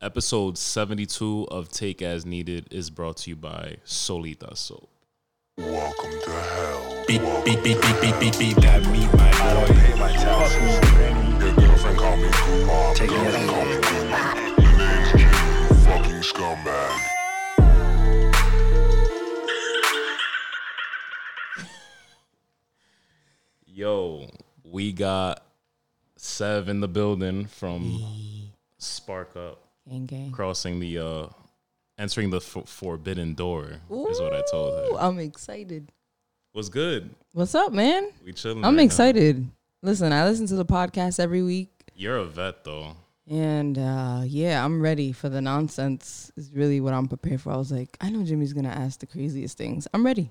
Episode 72 of Take As Needed is brought to you by Solita Soap. Welcome to hell. Beep, beep, beep, beep, beep, beep, beep. That meet my boy. Pay my taxes. Your girlfriend call me Kumar. Take it Girlfriend easy. call me Kumar. Your name's King. You fucking scumbag. Yo, we got Sev in the building from Spark Up, Gang gang. crossing the, uh, entering the f- forbidden door, is what I told her. I'm excited. Was good. What's up, man? We chilling. I'm right now. excited. Listen, I listen to the podcast every week, You're a vet, though. and uh, yeah, I'm ready for the nonsense. Is really what I'm prepared for. I was like, I know Jimmy's gonna ask the craziest things. I'm ready.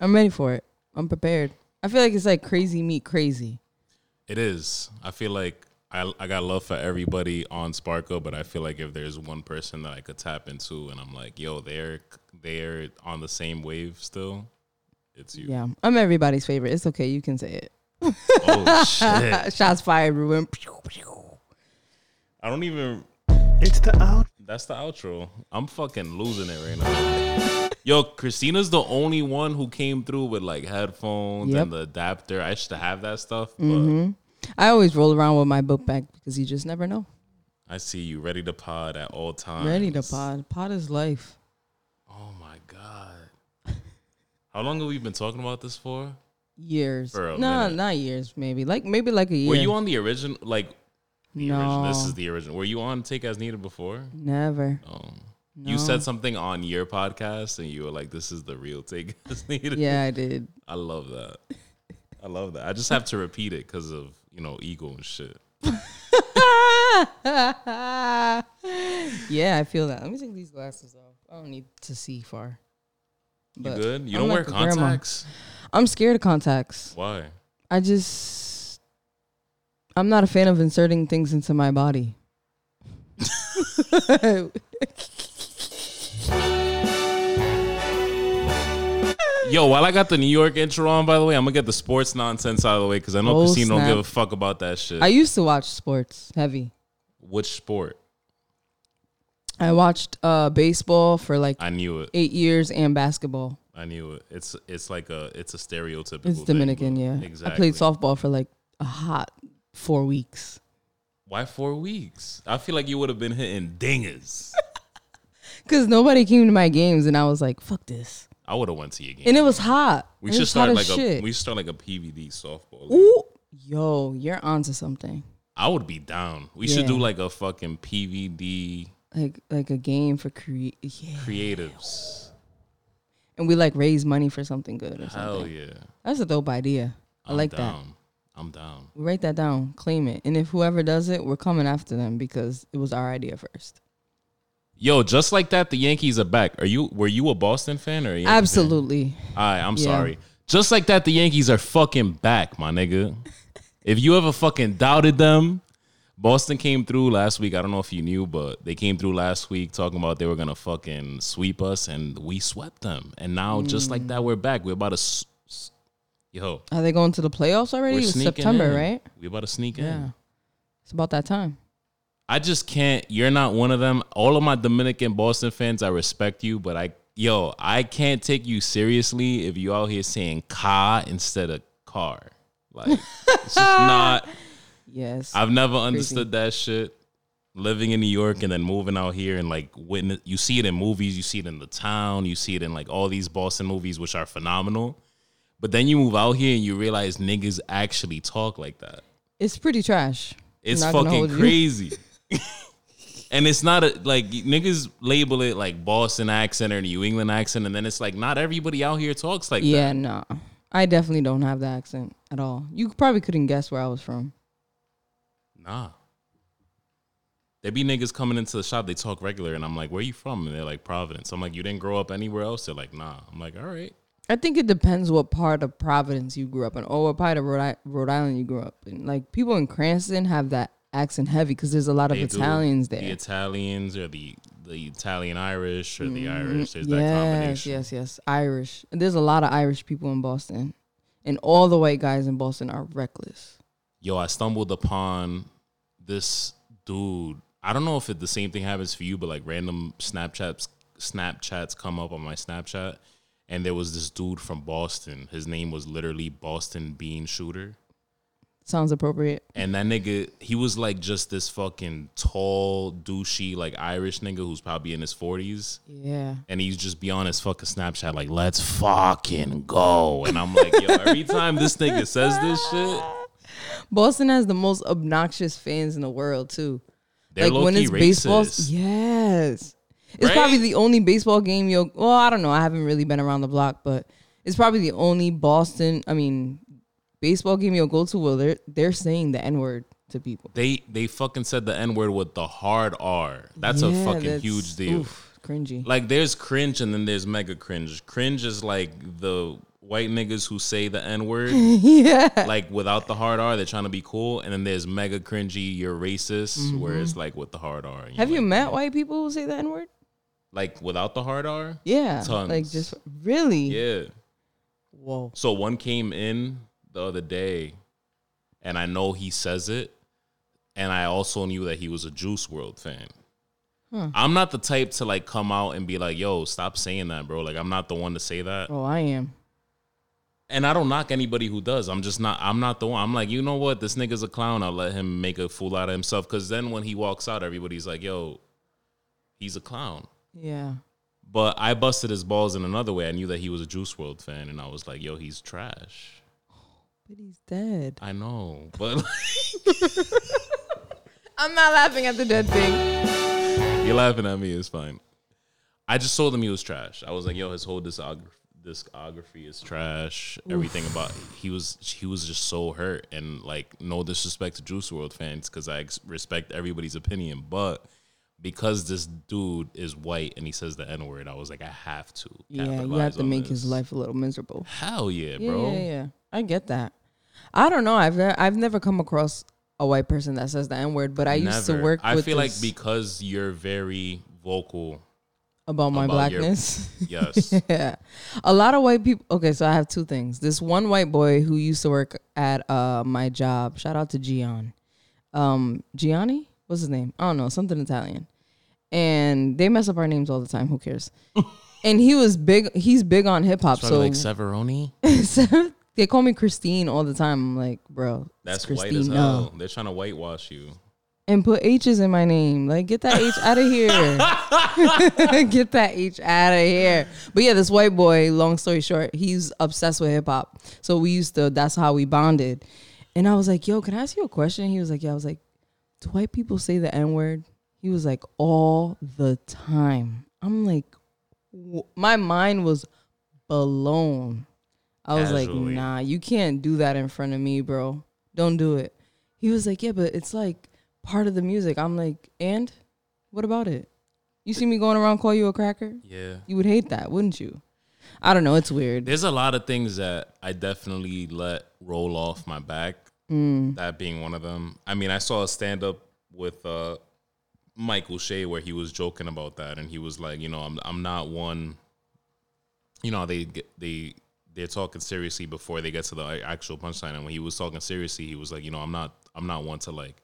I'm ready for it. I'm prepared. I feel like it's like crazy meet crazy. It is. I feel like I I got love for everybody on Sparkle, but I feel like if there's one person that I could tap into, and I'm like, yo, they're they're on the same wave still. It's you. Yeah, I'm everybody's favorite. It's okay. You can say it. Oh shit! Shots fired, Ruben. I don't even. It's the out. That's the outro. I'm fucking losing it right now. Yo, Christina's the only one who came through with like headphones Yep. and the adapter. I used to have that stuff, but hmm I always roll around with my book bag because you just never know. I see you ready to pod at all times. Ready to pod. Pod is life. Oh my god. How long have we been talking about this for? Years. For no, minute. not years. Maybe like maybe like a year. Were you on the original? Like the No, original? This is the original. Were you on Take As Needed before? never. Oh, No. you said something on your podcast, and you were like, "This is the real Take As Needed." Yeah, I did. I love that. I love that. I just have to repeat it because of you know ego and shit. yeah, I feel that. Let me take these glasses off. I don't need to see far. You But good? You I'm don't wear like grandma. contacts? I'm scared of contacts. Why? I just I'm not a fan of inserting things into my body. Yo, while I got the New York intro on, by the way, I'm gonna get the sports nonsense out of the way because I know Oh, Casino don't give a fuck about that shit. I used to watch sports heavy. Which sport? I watched uh baseball for like I knew it. 8 years and basketball. I knew it. It's it's like a it's a stereotypical. It's Dominican, but- yeah. Exactly. I played softball for like a hot 4 weeks. Why four weeks? I feel like you would have been hitting dingers. Cuz nobody came to my games and I was like, fuck this. I would have went to your game. And it was hot. we It should start like a we should start like a PVD softball. league. Ooh, yo, you're onto something. I would be down. We should do like a fucking PVD Like like a game for yeah. creatives. And we like raise money for something good or something. Hell yeah. That's a dope idea. I I'm like that. I'm down. Write that down, claim it. And if whoever does it, we're coming after them because it was our idea first. Yo, just like that, the Yankees are back. Are you were you a Boston fan or a Yankee fan? Absolutely. All right, I'm Yeah. sorry. Just like that, the Yankees are fucking back, my nigga. if you ever fucking doubted them, Boston came through last week. I don't know if you knew, but they came through last week talking about they were gonna fucking sweep us, and we swept them. And now, just like mm. that, we're back. We're about to, s- s- yo, Are they going to the playoffs already? September, in. right? We about to sneak in. Yeah. in. It's about that time. I just can't. You're not one of them. All of my Dominican Boston fans, I respect you, but I, yo, I can't take you seriously if you out here saying car instead of car. Like, it's just not. Yes. I've never understood that shit. Living in New York and then moving out here and like witness, you see it in movies, you see it in the town, you see it in like all these Boston movies, which are phenomenal. But then you move out here and you realize niggas actually talk like that. it's pretty trash. It's fucking crazy. and it's not a like niggas label it like Boston accent or New England accent, and then it's like not everybody out here talks like that. yeah, that. no. I definitely don't have the accent at all. You probably couldn't guess where I was from. Nah. There be niggas coming into the shop, they talk regular, and I'm like, where you from? And they're like, Providence. I'm like, you didn't grow up anywhere else? They're like, nah. I'm like, all right. I think it depends what part of Providence you grew up in, or what part of Rhode, Rhode Island you grew up in. Like people in Cranston have that accent heavy because there's a lot of They do. Italians there. The Italians or the the Italian Irish or the Mhm. Irish. There's that yes, combination. yes, yes. Irish. And There's a lot of Irish people in Boston, and all the white guys in Boston are reckless. Yo, I stumbled upon this dude. I don't know if it, the same thing happens for you, but like random Snapchats Snapchats come up on my Snapchat, and there was this dude from Boston. His name was literally Boston Bean Shooter. Sounds appropriate. And that nigga, he was like just this fucking tall, douchey, like Irish nigga who's probably in his forties. Yeah. And he's just be on his fucking Snapchat like, let's fucking go. And I'm like, yo, every time this nigga says this shit, Boston has the most obnoxious fans in the world too. they're like when it's baseball, yes, it's Right? probably the only baseball game you'll. Well, I don't know. I haven't really been around the block, but it's probably the only Boston. I mean, baseball game you'll go to where they're they're saying the n word to people. They they fucking said the N word with the hard R. That's a fucking that's- huge deal. oof, cringy. Like there's cringe and then there's mega cringe. Cringe is like the white niggas who say the N word. yeah. like without the hard R, they're trying to be cool. And then there's mega cringy, you're racist, where it's like with the hard R. Mm-hmm. Have you're you like, met white people who say the n word? like without the hard R? Yeah. Tons. Like just really. Yeah. Whoa. So one came in the other day, and I know he says it, and I also knew that he was a Juice WRLD fan. Hmm. I'm not the type to like come out and be like, "Yo, stop saying that, bro." Like I'm not the one to say that, Oh, I am. and I don't knock anybody who does. I'm just not. I'm not the one. I'm like, you know what? This nigga's a clown. I'll let him make a fool out of himself. Because then when he walks out, everybody's like, "Yo, he's a clown." Yeah. But I busted his balls in another way. I knew that he was a Juice WRLD fan, and I was like, "Yo, he's trash." But he's dead. I know, but. I'm not laughing at the dead thing. You're laughing at me. It's fine. I just told him he was trash. I was like, yo, his whole discography, discography is trash. Everything about he was he was just so hurt and like no disrespect to Juice WRLD fans because I ex- respect everybody's opinion, but because this dude is white and he says the n word, I was like, I have to. Yeah, you have to on make his life a little miserable. Hell yeah, Yeah, bro. yeah, yeah. I get that. I don't know. I've I've never come across a white person that says the n word, but I used to work. I with feel like this because you're very vocal. about my about your- blackness. Yes. yeah, a lot of white people. Okay, so I have two things. This one white boy who used to work at uh my job. Shout out to Gian. Um, Gianni, what's his name? I don't know, something Italian. And they mess up our names all the time. Who cares? and he was big. He's big on hip hop. So like Severoni. They call me Christine all the time. I'm like, bro, That's it's white as Christine. hell. They're trying to whitewash you. and put H's in my name. Like, get that H out of here. get that H out of here. But yeah, this white boy, long story short, he's obsessed with hip hop. So we used to, that's how we bonded. And I was like, yo, can I ask you a question? He was like, yeah. I was like, do white people say the N word? He was like, all the time. I'm like, my mind was blown. I was like, nah, you can't do that in front of me, bro. Don't do it. He was like, yeah, but it's like part of the music. I'm like, and what about it? You see me going around call you a cracker? Yeah. You would hate that, wouldn't you? I don't know. It's weird. There's a lot of things that I definitely let roll off my back. Mm. That being one of them. I mean, I saw a stand up with uh, Michael Che where he was joking about that, and he was like, you know, I'm I'm not one. You know, they get they they're talking seriously before they get to the actual punchline, and when he was talking seriously, he was like, you know, I'm not I'm not one to like.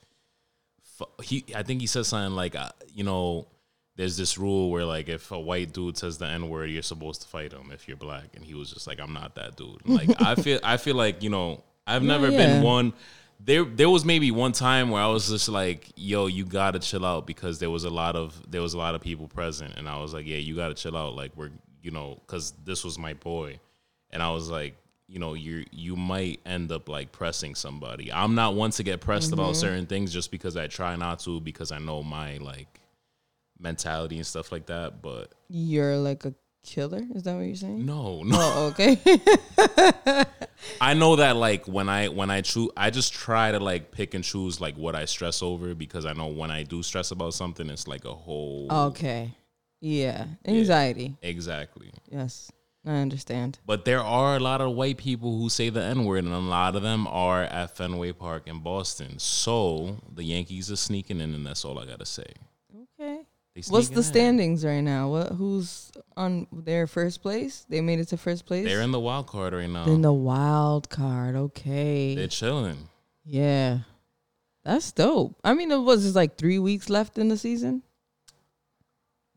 He I think he said something like, uh, you know. There's this rule where like if a white dude says the n word, you're supposed to fight him if you're black, and he was just like, "I'm not that dude." Like I feel, I feel like you know, I've never yeah. been one. There, there was maybe one time where I was just like, "Yo, you gotta chill out," because there was a lot of there was a lot of people present, and I was like, "Yeah, you gotta chill out." Like we're, you know, because this was my boy, and I was like, you know, you you might end up like pressing somebody. I'm not one to get pressed about mm-hmm. certain things just because I try not to because I know my like mentality and stuff like that. But You're like a killer? Is that what you're saying? no, no. Oh, okay. I know that like when I when I choose, I just try to like pick and choose like what I stress over because I know when I do stress about something, it's like a whole okay. Yeah. Anxiety. exactly. Yes. I understand. But there are a lot of white people who say the N word, and a lot of them are at Fenway Park in Boston. So the Yankees are sneaking in, and that's all I gotta say. Okay. What's the in. standings right now? What who's on their first place? They made it to first place. They're in the wild card right now. in the wild card. Okay. They're chilling. yeah. That's dope. I mean, it was just like three weeks left in the season.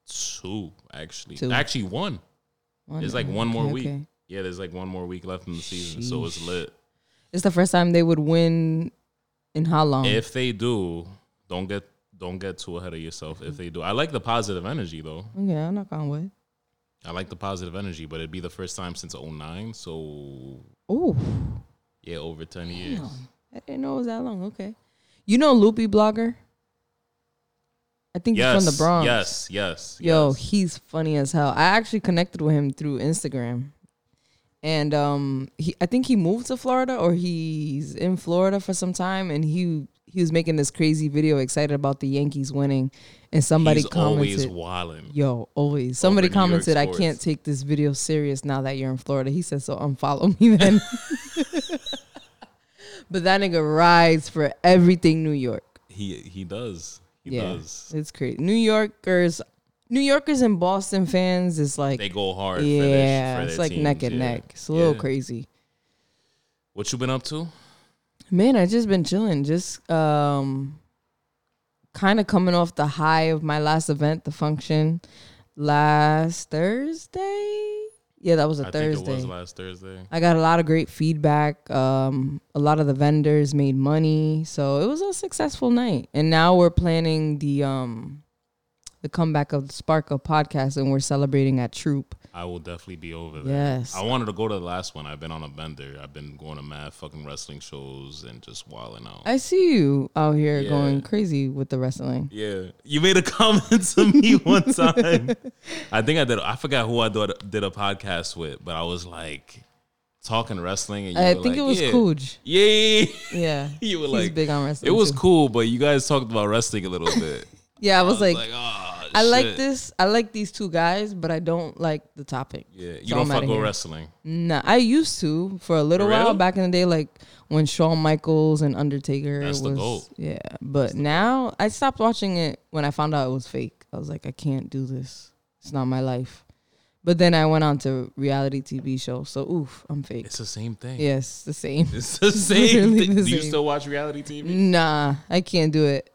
Two actually, Two. actually one. One- There's like one more okay, week. okay. Yeah, there's like one more week left in the season, so it's lit. It's the first time they would win in how long? If they do, don't get don't get too ahead of yourself. If they do, I like the positive energy though. Yeah, I'm not going with. I like the positive energy, but it'd be the first time since 09, so oh yeah, over ten years. I didn't know it was that long. Okay, you know Loopy Blogger. I think Yes, he's from the Bronx. yes, yes. Yo, yes. he's funny as hell. I actually connected with him through Instagram. And um he I think he moved to Florida or he's in Florida for some time and he he was making this crazy video excited about the Yankees winning and somebody He's always commented wilding. Yo, always. Somebody commented, I can't take this video serious now that you're in Florida. He said, so unfollow me then. but that nigga rides for everything New York. He he does. He yeah. does. It's crazy. New Yorkers New Yorkers and Boston fans is like They go hard. yeah, for their, for it's like neck and yeah. neck. It's a little Yeah. crazy. What you been up to? Man, I just been chilling, just um kind of coming off the high of my last event, the function last Thursday. Yeah, that was a I Thursday. think it was last Thursday. I got a lot of great feedback. Um, a lot of the vendors made money, so it was a successful night. And now we're planning the um, the comeback of the Sparkle podcast, and we're celebrating at Troop. I will definitely be over there. Yes. I wanted to go to the last one. I've been on a bender. I've been going to mad fucking wrestling shows and just wilding out. I see you out here Yeah. going crazy with the wrestling. yeah, you made a comment to me one time. I think I did. I forgot who I did, a podcast with, but I was like talking wrestling. And you I think like, it was yeah. Cooj. Yeah, yeah, yeah. You were he's like, big on wrestling. it was too. cool, but you guys talked about wrestling a little bit. Yeah, I was, like, oh, I like this. I like these two guys, but I don't like the topic. Yeah, you So don't fuck with wrestling. Nah, I used to for a little For while back in the day, like when Shawn Michaels and Undertaker That's was. Yeah, but now I stopped watching it when I found out it was fake. I was like, I can't do this. It's not my life. But then I went on to reality TV shows, so oof, I'm fake. It's the same thing. yes, the same. It's the same literally thing. the Do you still watch reality TV? Nah, I can't do it.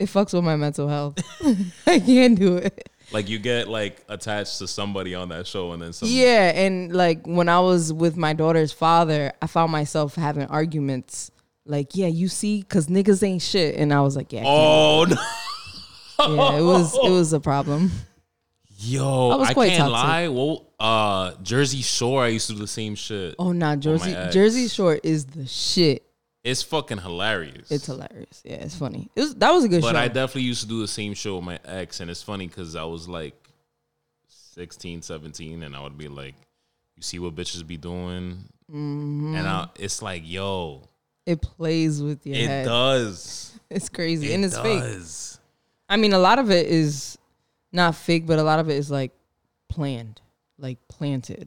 It fucks with my mental health. I can't do it. Like you get like attached to somebody on that show, and then some. Yeah, and like when I was with my daughter's father, I found myself having arguments. Like, yeah, you see, cause niggas ain't shit, and I was like, yeah, I Oh no. yeah, it was it was a problem. Yo, I was I, quite can't toxic. lie. Well, uh, Jersey Shore, I used to do the same shit. Oh, nah, Jersey ex. Jersey Shore is the shit. It's fucking hilarious. It's hilarious. Yeah, it's funny. It was that was a good show. but show. I definitely used to do the same show with my ex, and it's funny because I was like 16, 17, and I would be like, "You see what bitches be doing?" Mm-hmm. And I, it's like, yo, it plays with your it head. does. It's crazy It and it's fake. I mean, a lot of it is not fake, but a lot of it is like planned, like planted.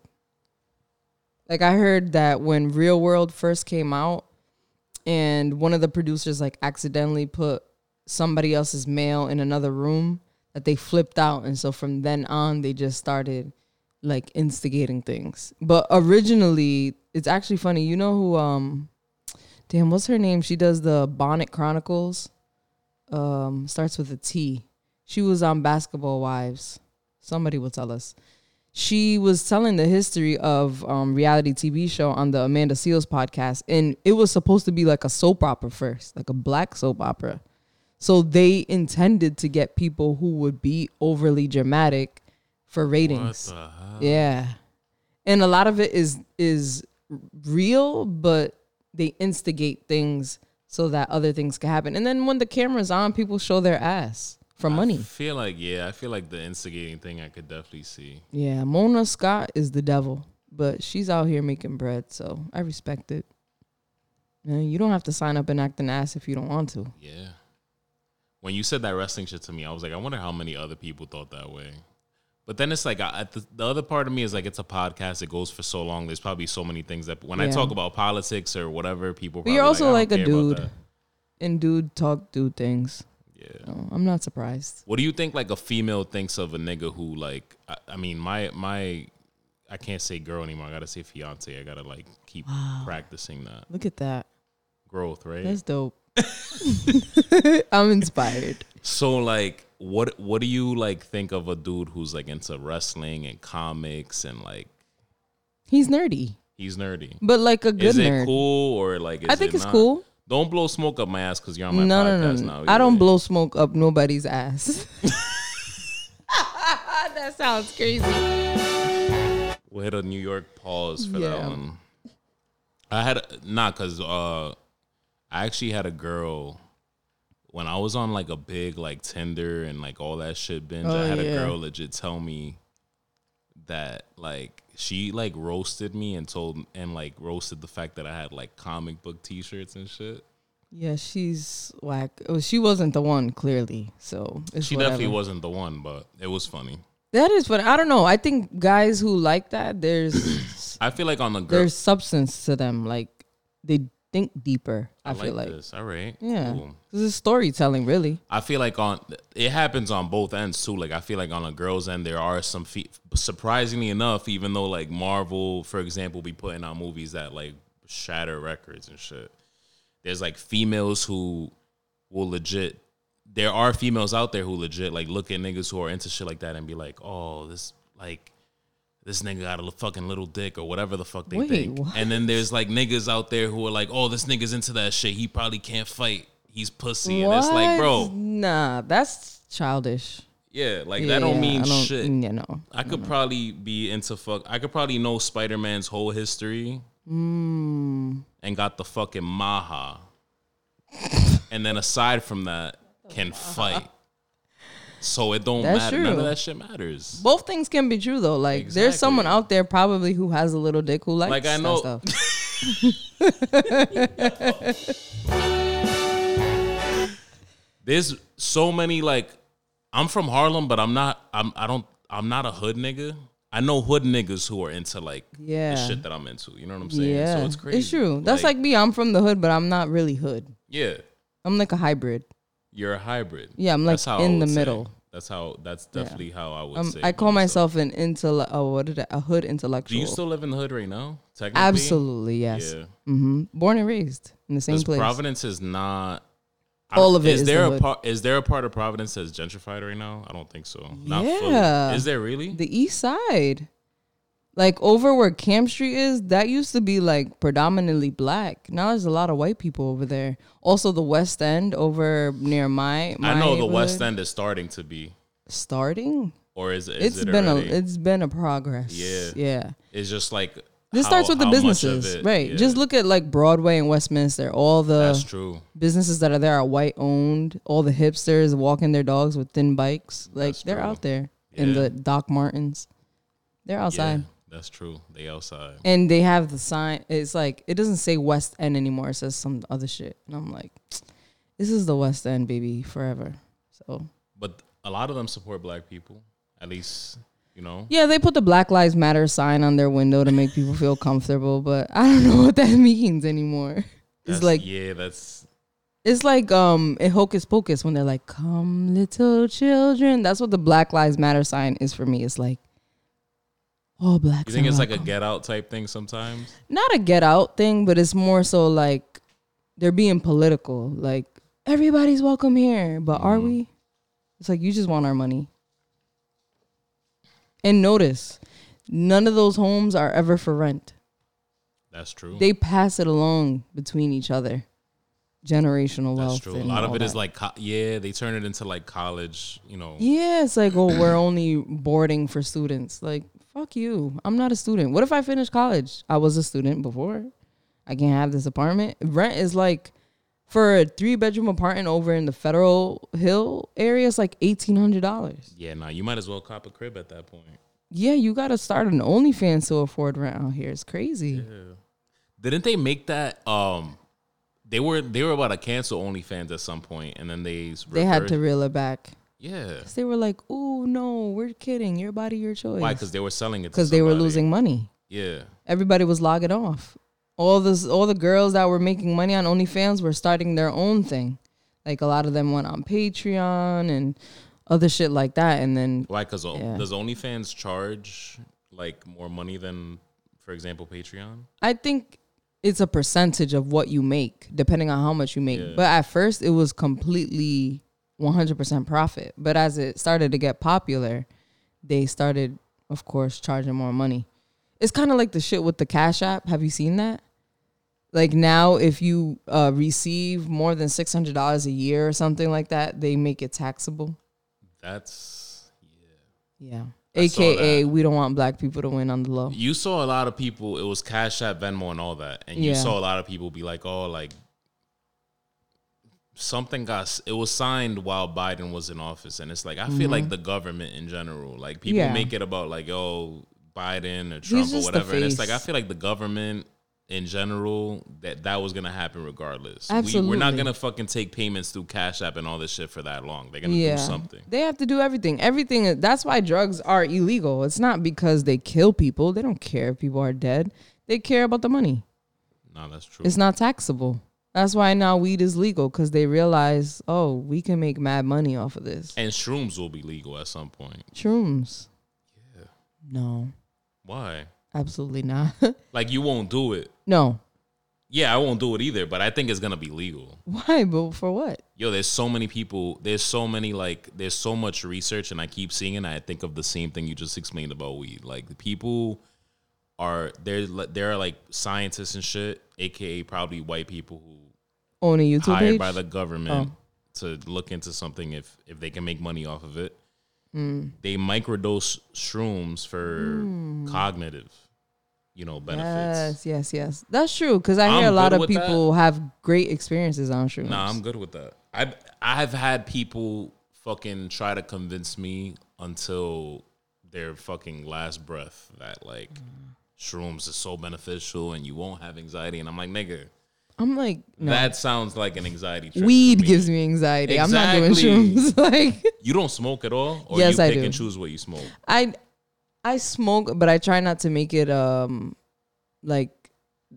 Like I heard that when Real World first came out, and one of the producers like accidentally put somebody else's mail in another room, that they flipped out, and so from then on they just started like instigating things. But originally, it's actually funny. You know who? Um, damn, what's her name? She does the Bonnet Chronicles um starts with a T. She was on Basketball Wives. Somebody will tell us. She was telling the history of um reality TV show on the Amanda Seales podcast and it was supposed to be like a soap opera first, like a black soap opera. So they intended to get people who would be overly dramatic for ratings. What the hell? Yeah. And a lot of it is is real, but they instigate things so that other things can happen. And then when the camera's on, people show their ass for I money. feel like yeah, I feel like the instigating thing I could definitely see. Yeah, Mona Scott is the devil, but she's out here making bread, so I respect it. Yeah, you don't have to sign up and act an ass if you don't want to. Yeah. When you said that wrestling shit to me, I was like, I wonder how many other people thought that way. But then it's like, I, I- the, the other part of me is like, it's a podcast. It goes for so long. There's probably so many things that when I talk about politics or whatever, people. But you're also I like a dude. And dude talk dude things. Yeah. I'm not surprised. What do you think like a female thinks of a nigga who like? I, I mean, my my, I can't say girl anymore. I gotta say fiance. I gotta like keep practicing that Look at that. growth, right? That's dope. I'm inspired. So like, what what do you like think of a dude who's like into wrestling and comics and like He's nerdy, he's nerdy? but like a good Is it nerd. cool or like? Is I think it it's not? cool. Don't blow smoke up my ass because you're on my No, no, no, podcast no. now. I don't blow smoke up nobody's ass. that sounds crazy. We'll hit a New York pause for that one. I had not because uh, I actually had a girl when I was on like a big like Tinder and like all that shit binge. Oh, I had yeah. a girl legit tell me that like she like roasted me and told and like roasted the fact that I had like comic book T-shirts and shit. Yeah, she's whack. Oh, she wasn't the one, clearly. So it's She whatever. definitely wasn't the one, but it was funny. That is funny. I don't know. I think guys who like that, there's I feel like on the girl, there's substance to them. Like they think deeper. I, I, feel like, like this. All right, yeah, cool. this is storytelling, really. I feel like on it happens on both ends too. Like I feel like on a girl's end there are some fe- surprisingly enough, even though like Marvel, for example, be putting out movies that like shatter records and shit. There's like females who will legit. There are females out there who legit like look at niggas who are into shit like that and be like, oh, this like this nigga got a fucking little dick or whatever the fuck they Wait, think. what? And then there's like niggas out there who are like, oh, this nigga's into that shit. He probably can't fight. He's pussy. And it's like, bro, Nah, that's childish. yeah, like that don't Yeah, mean don't- shit. You know, I could probably be into fuck. I could probably know Spider Man's whole history Mm. and got the fucking maha, and then aside from that, can fight. So it don't That's matter. None of that shit matters. both things can be true though. Like there's someone out there probably who has a little dick who likes Like, I that stuff. There's so many like, I'm from Harlem, but I'm not. I'm. I don't. I'm not a hood nigga. I know hood niggas who are into like Yeah. the shit that I'm into. You know what I'm saying? Yeah, So it's crazy. It's true. That's like, me. I'm from the hood, but I'm not really hood. yeah. I'm like a hybrid. You're a hybrid. Yeah, I'm like in the say. middle. That's how. That's definitely how I would Um, say. I call myself an intell. Oh, what did I, a hood intellectual? Do you still live in the hood right now? Technically, Absolutely yes. Yeah. hmm Born and raised in the same place. Providence is not. All of it is is there the a part? Is there a part of Providence that's gentrified right now? I don't think so. Not Yeah. fully. Is there really? the east side, like over where Camp Street is, that used to be like predominantly black. Now there's a lot of white people over there. Also, the West End over near my. my I know the West End is starting to be, starting. or is, is It's it been a it's been a progress. Yeah. yeah. it's just like This how- starts with the how much of businesses, it- right? yeah, Just look at like Broadway and Westminster. All the That's true. businesses that are there are white owned. All the hipsters walking their dogs with thin bikes, like That's they're true. out there. And Yeah. the Doc Martens, they're outside. Yeah, that's true. They outside. And they have the sign. It's like it doesn't say West End anymore. It says some other shit. And I'm like, this is the West End, baby, forever. So But a lot of them support black people. At least you know. yeah, they put the Black Lives Matter sign on their window to make people feel comfortable, but I don't know what that means anymore. It's like yeah, that's it's like um in Hocus Pocus when they're like, "Come, little children." That's what the Black Lives Matter sign is for me. It's like all blacks. you think it's like a get out type thing sometimes. not a get out thing, but it's more so like they're being political. Like everybody's welcome here, but are Mm-hmm. we? It's like you just want our money. And notice, none of those homes are ever for rent. That's true. They pass it along between each other. Generational That's wealth. true. A lot of it is like, co- yeah, they turn it into like college, you know. Yeah, it's like, oh, we're only boarding for students. Like, fuck you. I'm not a student. What if I finish college? I was a student before. I can't have this apartment. Rent is like for a three bedroom apartment over in the Federal Hill area, it's like eighteen hundred dollars. Yeah, nah, you might as well cop a crib at that point. Yeah, you gotta start an OnlyFans to afford rent out here. It's crazy. Yeah. Didn't they make that? Um, they were they were about to cancel OnlyFans at some point, and then they They had to reel it back. Yeah. 'Cause They were like, "Oh no, we're kidding. Your body, your choice." Why? Because they were selling it. Because they were losing money. Yeah. everybody was logging off. All this, all the girls that were making money on OnlyFans were starting their own thing. Like a lot of them went on Patreon and other shit like that. And then Why? Because Yeah. does OnlyFans charge like more money than, for example, Patreon? I think it's a percentage of what you make, depending on how much you make. Yeah. But at first, it was completely 100% profit. But as it started to get popular, they started, of course, charging more money. It's kind of like the shit with the Cash App. Have you seen that? Like now, if you uh, receive more than six hundred dollars a year or something like that, they make it taxable. That's Yeah. I AKA, we don't want black people to win on the low. you saw a lot of people. It was Cash App, Venmo, and all that, and you Yeah. saw a lot of people be like, "Oh, like something got." It was signed while Biden was in office, and it's like I feel like the government in general, like people Mm-hmm. Yeah. make it about like, "Oh, Biden or Trump or whatever," and it's like I feel like the government. In general, that that was gonna happen regardless. We, we're not gonna fucking take payments through Cash App and all this shit for that long. They're gonna yeah. do something. They have to do everything. Everything. That's why drugs are illegal. It's not because they kill people. They don't care if people are dead. They care about the money. No, that's true. It's not taxable. That's why now weed is legal because they realize, oh, we can make mad money off of this. and shrooms will be legal at some point. Shrooms. Yeah. No, Why? absolutely not. Like you won't do it. no. Yeah, I won't do it either, but I think it's gonna be legal. Why? But for what? Yo, there's so many people, there's so many like there's so much research and I keep seeing it and I think of the same thing you just explained about weed. Like the people are there there are like scientists and shit, aka probably white people who Own a YouTube hired page? by the government Oh. to look into something if if they can make money off of it. Mm. They microdose shrooms for cognitive, you know, benefits. Yes, yes, yes. That's true because I I'm hear a lot of with that. people have great experiences on shrooms. Nah, I'm good with that. I I've had people fucking try to convince me until their fucking last breath that like shrooms is so beneficial and you won't have anxiety. And I'm like, nigga, I'm like, no. that sounds like an anxiety trip. weed me. gives me anxiety. I'm not doing shrooms. like You don't smoke at all, or Yes, you I pick do. and choose what you smoke. I, I smoke, but I try not to make it um, like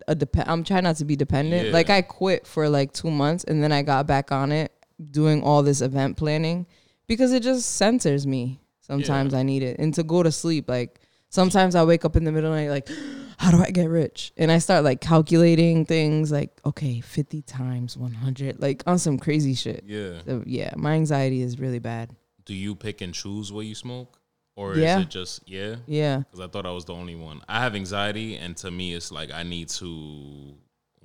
a dep- I'm trying not to be dependent. Yeah. Like I quit for like two months and then I got back on it doing all this event planning because it just centers me. Sometimes Yeah. I need it and to go to sleep. Like sometimes I wake up in the middle of the night like, how do I get rich? And I start like calculating things like, okay, 50 times 100, like on some crazy shit. Yeah. So, yeah, my anxiety is really bad. Do you pick and choose what you smoke, or Yeah. is it just yeah? Yeah. Because I thought I was the only one. I have anxiety, and to me, it's like I need to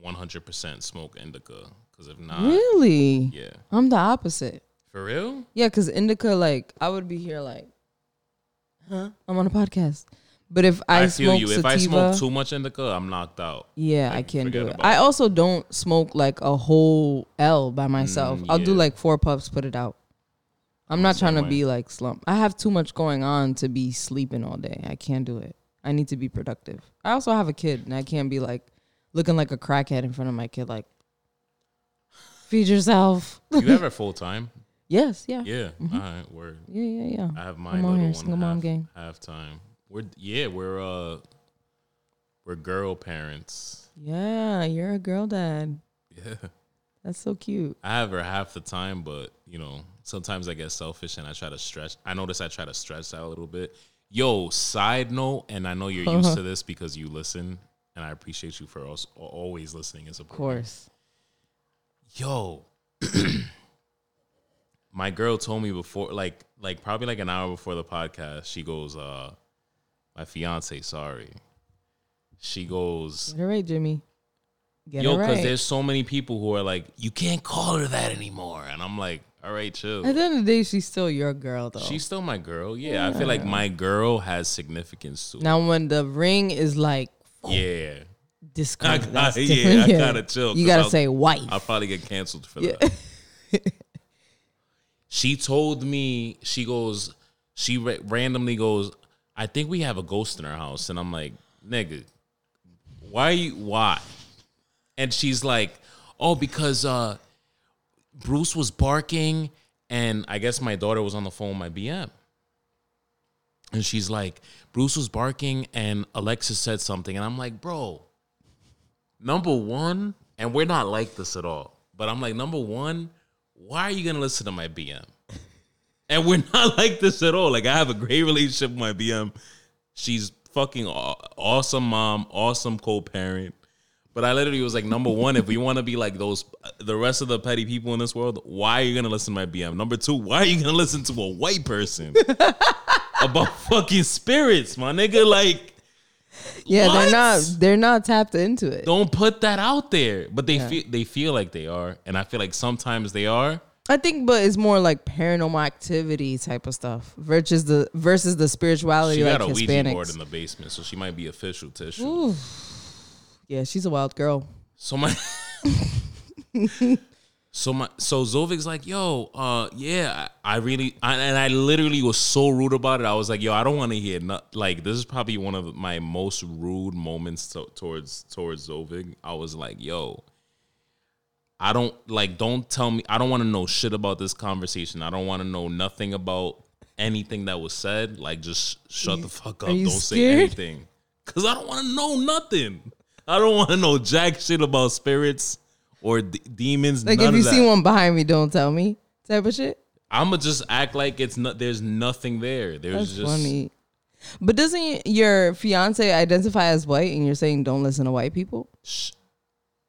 100% smoke indica. Because if not, Really? yeah, I'm the opposite. for real. Yeah, because indica, like, I would be here, like, huh? I'm on a podcast. But if I, I, feel smoke you. sativa, If I smoke too much indica, I'm knocked out. yeah, I can't do it. I also don't smoke like a whole L by myself. Mm, I'll do like four puffs, put it out. I'm not same trying to way. be like slump. I have too much going on to be sleeping all day. I can't do it. I need to be productive. I also have a kid, and I can't be like looking like a crackhead in front of my kid. Like, feed yourself. You ever full time? Yes, yeah, Yeah. Mm-hmm. All right. Word. yeah, yeah, yeah. I have my little here, one single mom half, gang. half time. We're yeah. We're uh, we're girl parents. Yeah, you're a girl dad. Yeah. That's so cute. I have her half the time, but you know, sometimes I get selfish and I try to stretch. I notice I try to stretch out a little bit. Yo, side note, and I know you're used to this because you listen, and I appreciate you for us always listening and Of course. Yo, my girl told me before, like, like probably like an hour before the podcast, she goes, uh, my fiance, sorry. She goes, Get it right, Jimmy. Get yo, because right. there's so many people who are like, you can't call her that anymore. And I'm like, all right, chill. At the end of the day, she's still your girl, though. She's still my girl. Yeah, I feel like my girl has significance too. now, when the ring is like yeah, I that's yeah, I gotta chill, You gotta I'll- say wife. I'll probably get canceled for Yeah. that. she told me she goes, she ra- randomly goes, I think we have a ghost in our house, and I'm like, nigga, why? Why? And she's like, oh, because uh, Bruce was barking, and I guess my daughter was on the phone with my BM. And she's like, Bruce was barking, and Alexis said something. And I'm like, bro, number one, and we're not like this at all, but I'm like, number one, why are you to listen to my BM? And we're not like this at all. Like, I have a great relationship with my BM. She's fucking awesome mom, awesome co parent. But I literally was like, number one, if we want to be like those, the rest of the petty people in this world, why are you gonna listen to my BM? Number two, why are you gonna listen to a white person about fucking spirits, my nigga? Like, Yeah, What? they're not they're not tapped into it. don't put that out there. But they feel they feel like they are, and I feel like sometimes they are. I think, but it's more like paranormal activity type of stuff versus the versus the spirituality She like got a Ouija board in the basement, so she might be official tissue. Ooh. Yeah, she's a wild girl. So my So my so Zovig's like, yo, uh, yeah, I, I really, I, and I literally was so rude about it. I was like, yo, I don't want to hear no, like this is probably one of my most rude moments to, towards towards Zovig. I was like, yo, I don't like, don't tell me, I don't want to know shit about this conversation. I don't want to know nothing about anything that was said. Like, just shut the fuck up. Don't you say anything, cause I don't want to know nothing. I don't want to know jack shit about spirits or d- demons. Like if you see one behind me, don't tell me type of shit. I'ma just act like it's not. There's nothing there. There's That's just funny. But doesn't your fiance identify as white, and you're saying don't listen to white people? sh-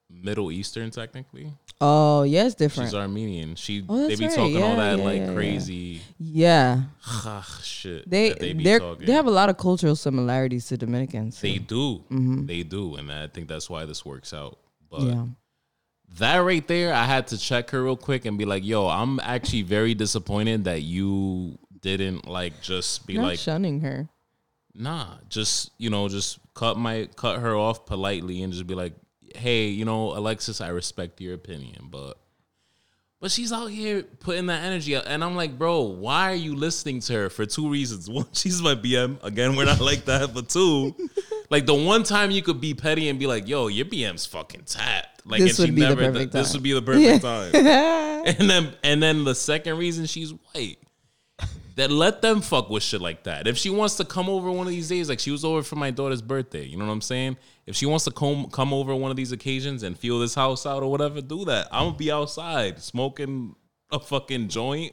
Middle Eastern technically. Oh, yeah, it's different. She's Armenian. She Oh, they be right. talking all that yeah, like yeah, yeah. crazy yeah, shit. they they be they talking. they have a lot of cultural similarities to Dominicans. They do. Mm-hmm. They do, and I think that's why this works out. But yeah, that right there, I had to check her real quick and be like, "Yo, I'm actually very disappointed that you didn't like just be not like, shunning her. nah, just you know, just cut my cut her off politely and just be like, hey, you know, Alexis, I respect your opinion, but but she's out here putting that energy out, and I'm like, bro, why are you listening to her for two reasons? One, she's my BM. Again, we're not like that, but two, like the one time you could be petty and be like, yo, your BM's fucking tapped. Like, This would be the never, perfect This time. would be the perfect time. And then and then the second reason she's white. That let them fuck with shit like that. If she wants to come over one of these days, like she was over for my daughter's birthday, you know what I'm saying? If she wants to come come over one of these occasions and feel this house out or whatever, do that. I'm gonna be outside smoking a fucking joint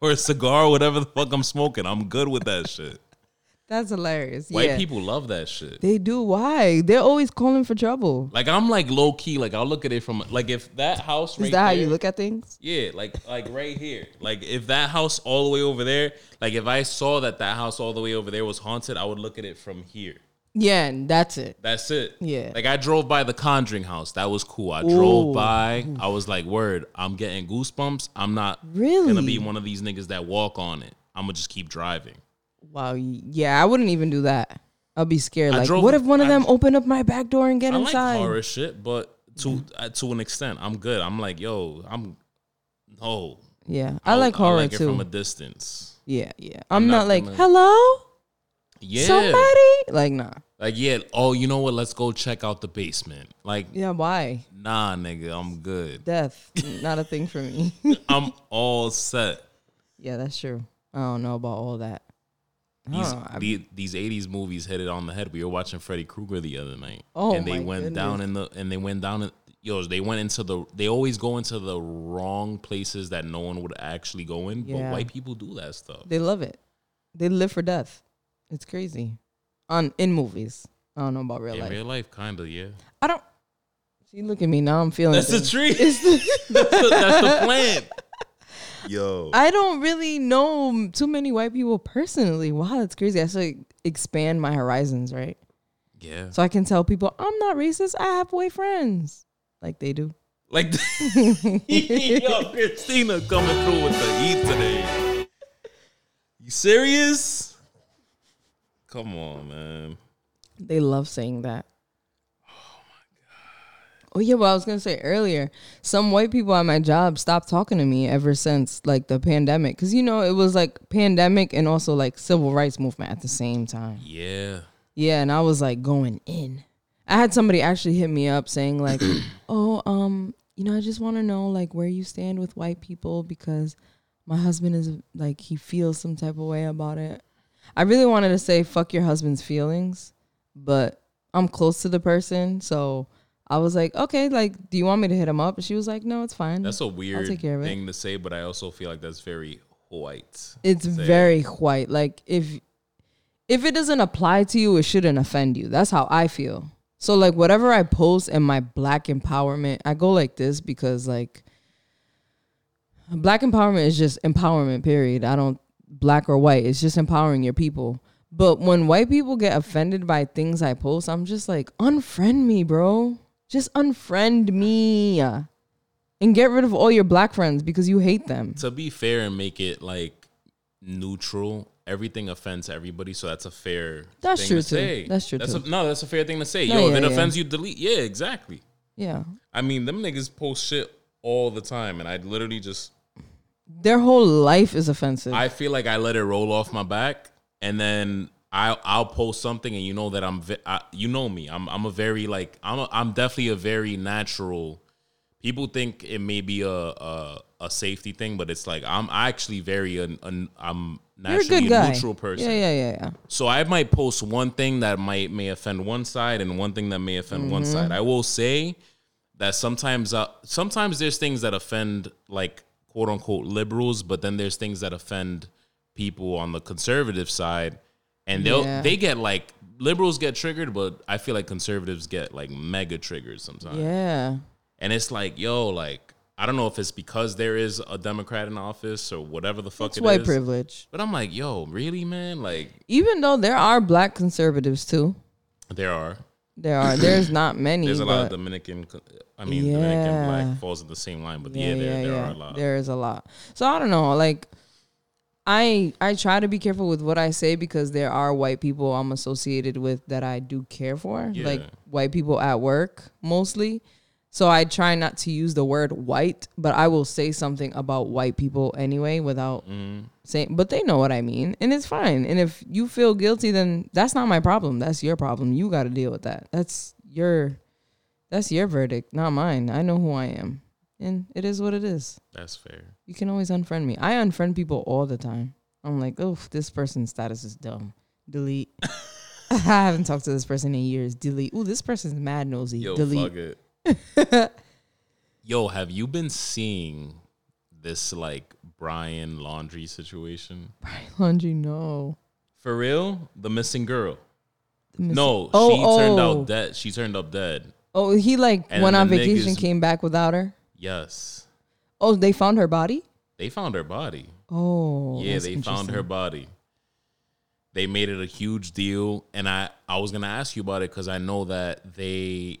or a cigar, whatever the fuck I'm smoking. I'm good with that shit. That's hilarious. White yeah, people love that shit. they do. Why? They're always calling for trouble. Like I'm like low key. Like I'll look at it from like if that house. Is right that how you look at things? Yeah, like like right here. Like if that house all the way over there, like if I saw that that house all the way over there was haunted, I would look at it from here. Yeah, and that's it. That's it. Yeah. Like I drove by the Conjuring house. That was cool. I Ooh. drove by. I was like, "Word, I'm getting goosebumps. I'm not Really? gonna be one of these niggas that walk on it. I'm gonna just keep driving." Wow. Yeah, I wouldn't even do that. I'll be scared. I Like, drove- what if one of I- them open up my back door and get I inside? like horror shit, but to uh, to an extent, I'm good. I'm like, yo, I'm no. Yeah, I like horror like it too. from a distance. yeah, yeah. I'm, I'm not, not like, gonna- hello, Yeah. somebody. Like, nah. Like, yeah, oh, you know what? Let's go check out the basement. Like, Yeah, why? nah, nigga, I'm good. Death, not a thing for me. I'm all set. yeah, that's true. I don't know about all that. These oh, know. These '80s movies hit it on the head. We were watching Freddy Krueger the other night, Oh and they went goodness. down in the and they went down in yo. They went into the. They always go into the wrong places that no one would actually go in. But white people do that stuff. they love it. They live for death. It's crazy. On in movies. I don't know about real in life. real life, kind of, yeah. I don't. See, look at me now. I'm feeling. That's the things. tree. that's, the, that's the plan. Yo, I don't really know too many white people personally. Wow, that's crazy. I should expand my horizons, right? yeah. So I can tell people I'm not racist. I have white friends, like they do. Like, yo, Christina coming through with the heat today. You serious? Come on, man. They love saying that. Oh yeah, well I was gonna say earlier, some white people at my job stopped talking to me ever since like the pandemic, because you know it was like pandemic and also like civil rights movement at the same time. Yeah. Yeah, and I was like going in. I had somebody actually hit me up saying like, "Oh, um, you know, I just want to know like where you stand with white people because my husband is like he feels some type of way about it." I really wanted to say fuck your husband's feelings, but I'm close to the person, so I was like, "Okay, like do you want me to hit him up?" And she was like, "No, it's fine." That's a weird take care of it. thing to say, but I also feel like that's very white. It's very white. Like if if it doesn't apply to you, it shouldn't offend you. That's how I feel. So like whatever I post in my black empowerment, I go like this because like black empowerment is just empowerment period. I don't black or white. It's just empowering your people. But when white people get offended by things I post, I'm just like, unfriend me, bro. Just unfriend me. And get rid of all your black friends because you hate them. To be fair and make it like neutral, everything offends everybody, so that's a fair. That's thing true, to too. say. That's true, That's too. A, no, that's a fair thing to say. No, Yo, yeah, if it yeah. offends you, delete. Yeah, exactly. Yeah. I mean, them niggas post shit all the time, and I literally just Their whole life is offensive. I feel like I let it roll off my back, and then I I'll post something, and you know that I'm I, you know me. I'm I'm a very like I'm a, I'm definitely a very natural. People think it may be a a, a safety thing, but it's like I'm actually very un, un, I'm a naturally good guy. neutral person. Yeah, yeah, yeah, yeah. So I might post one thing that might may offend one side and one thing that may offend one Mm-hmm. side. I will say that sometimes uh, sometimes there's things that offend like quote unquote liberals, but then there's things that offend people on the conservative side, and they'll Yeah. they get like liberals get triggered, but I feel like conservatives get like mega triggered sometimes. Yeah. And it's like, yo, like I don't know if it's because there is a Democrat in office or whatever the fuck It's it white is. privilege. But I'm like, yo, really, man? Like Even though there are black conservatives too. there are. There are. There's not many. There's a lot of Dominican. I mean, Dominican black falls in the same line, but yeah, there, there are a lot. There is a lot. So I don't know. Like, I I try to be careful with what I say because there are white people I'm associated with that I do care for, Yeah. like white people at work mostly. So I try not to use the word white, but I will say something about white people anyway without Mm-hmm. saying. But they know what I mean, and it's fine. And if you feel guilty, then that's not my problem. That's your problem. You got to deal with that. That's your that's your verdict, not mine. I know who I am, and it is what it is. That's fair. You can always unfriend me. I unfriend people all the time. I'm like, oh, this person's status is dumb. Delete. I haven't talked to this person in years. Delete. Ooh, this person's mad nosy. Yo, Delete. fuck it. Yo, have you been seeing this like Brian Laundrie situation? Brian Laundrie, no. For real? The missing girl. The No, Oh, she turned oh. out dead. She turned up dead. Oh, he like And went on vacation, niggas- came back without her. Yes. Oh, they found her body. They found her body. Oh, yeah, they found her body. They made it a huge deal, and I I was gonna ask you about it because I know that they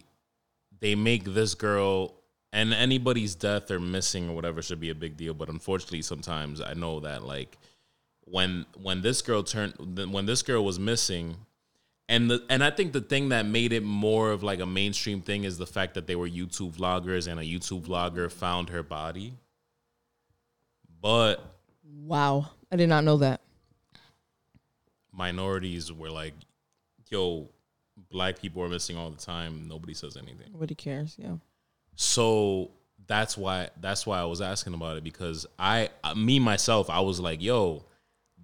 they make this girl and anybody's death or missing or whatever should be a big deal, but unfortunately, sometimes I know that like when when this girl turned when this girl was missing. And the and I think the thing that made it more of like a mainstream thing is the fact that they were YouTube vloggers and a YouTube vlogger found her body. But Wow, I did not know that. minorities were like, yo, black people are missing all the time. Nobody says anything. Nobody cares. Yeah. So that's why that's why I was asking about it because I me myself I was like, yo,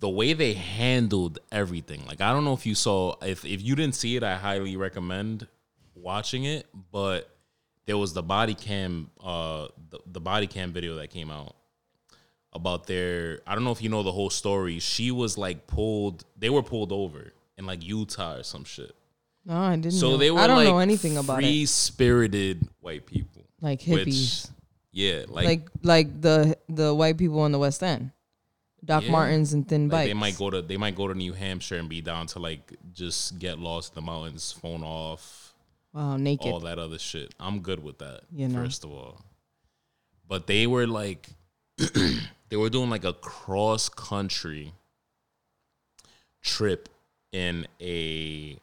the way they handled everything. Like I don't know if you saw if if you didn't see it, I highly recommend watching it, but there was the body cam uh the, the body cam video that came out about their I don't know if you know the whole story. She was like pulled they were pulled over in like Utah or some shit. No, I didn't. So know. they were I don't like know anything about free spirited white people. Like which- hippies, yeah, like, like, like the the white people in the West End, Doc Yeah. Martens and thin like bikes. they might go to they might go to New Hampshire and be down to like just get lost in the mountains, phone off, Wow, naked. all that other shit. I'm good with that. You know. First of all, but they were like they were doing like a cross country trip in a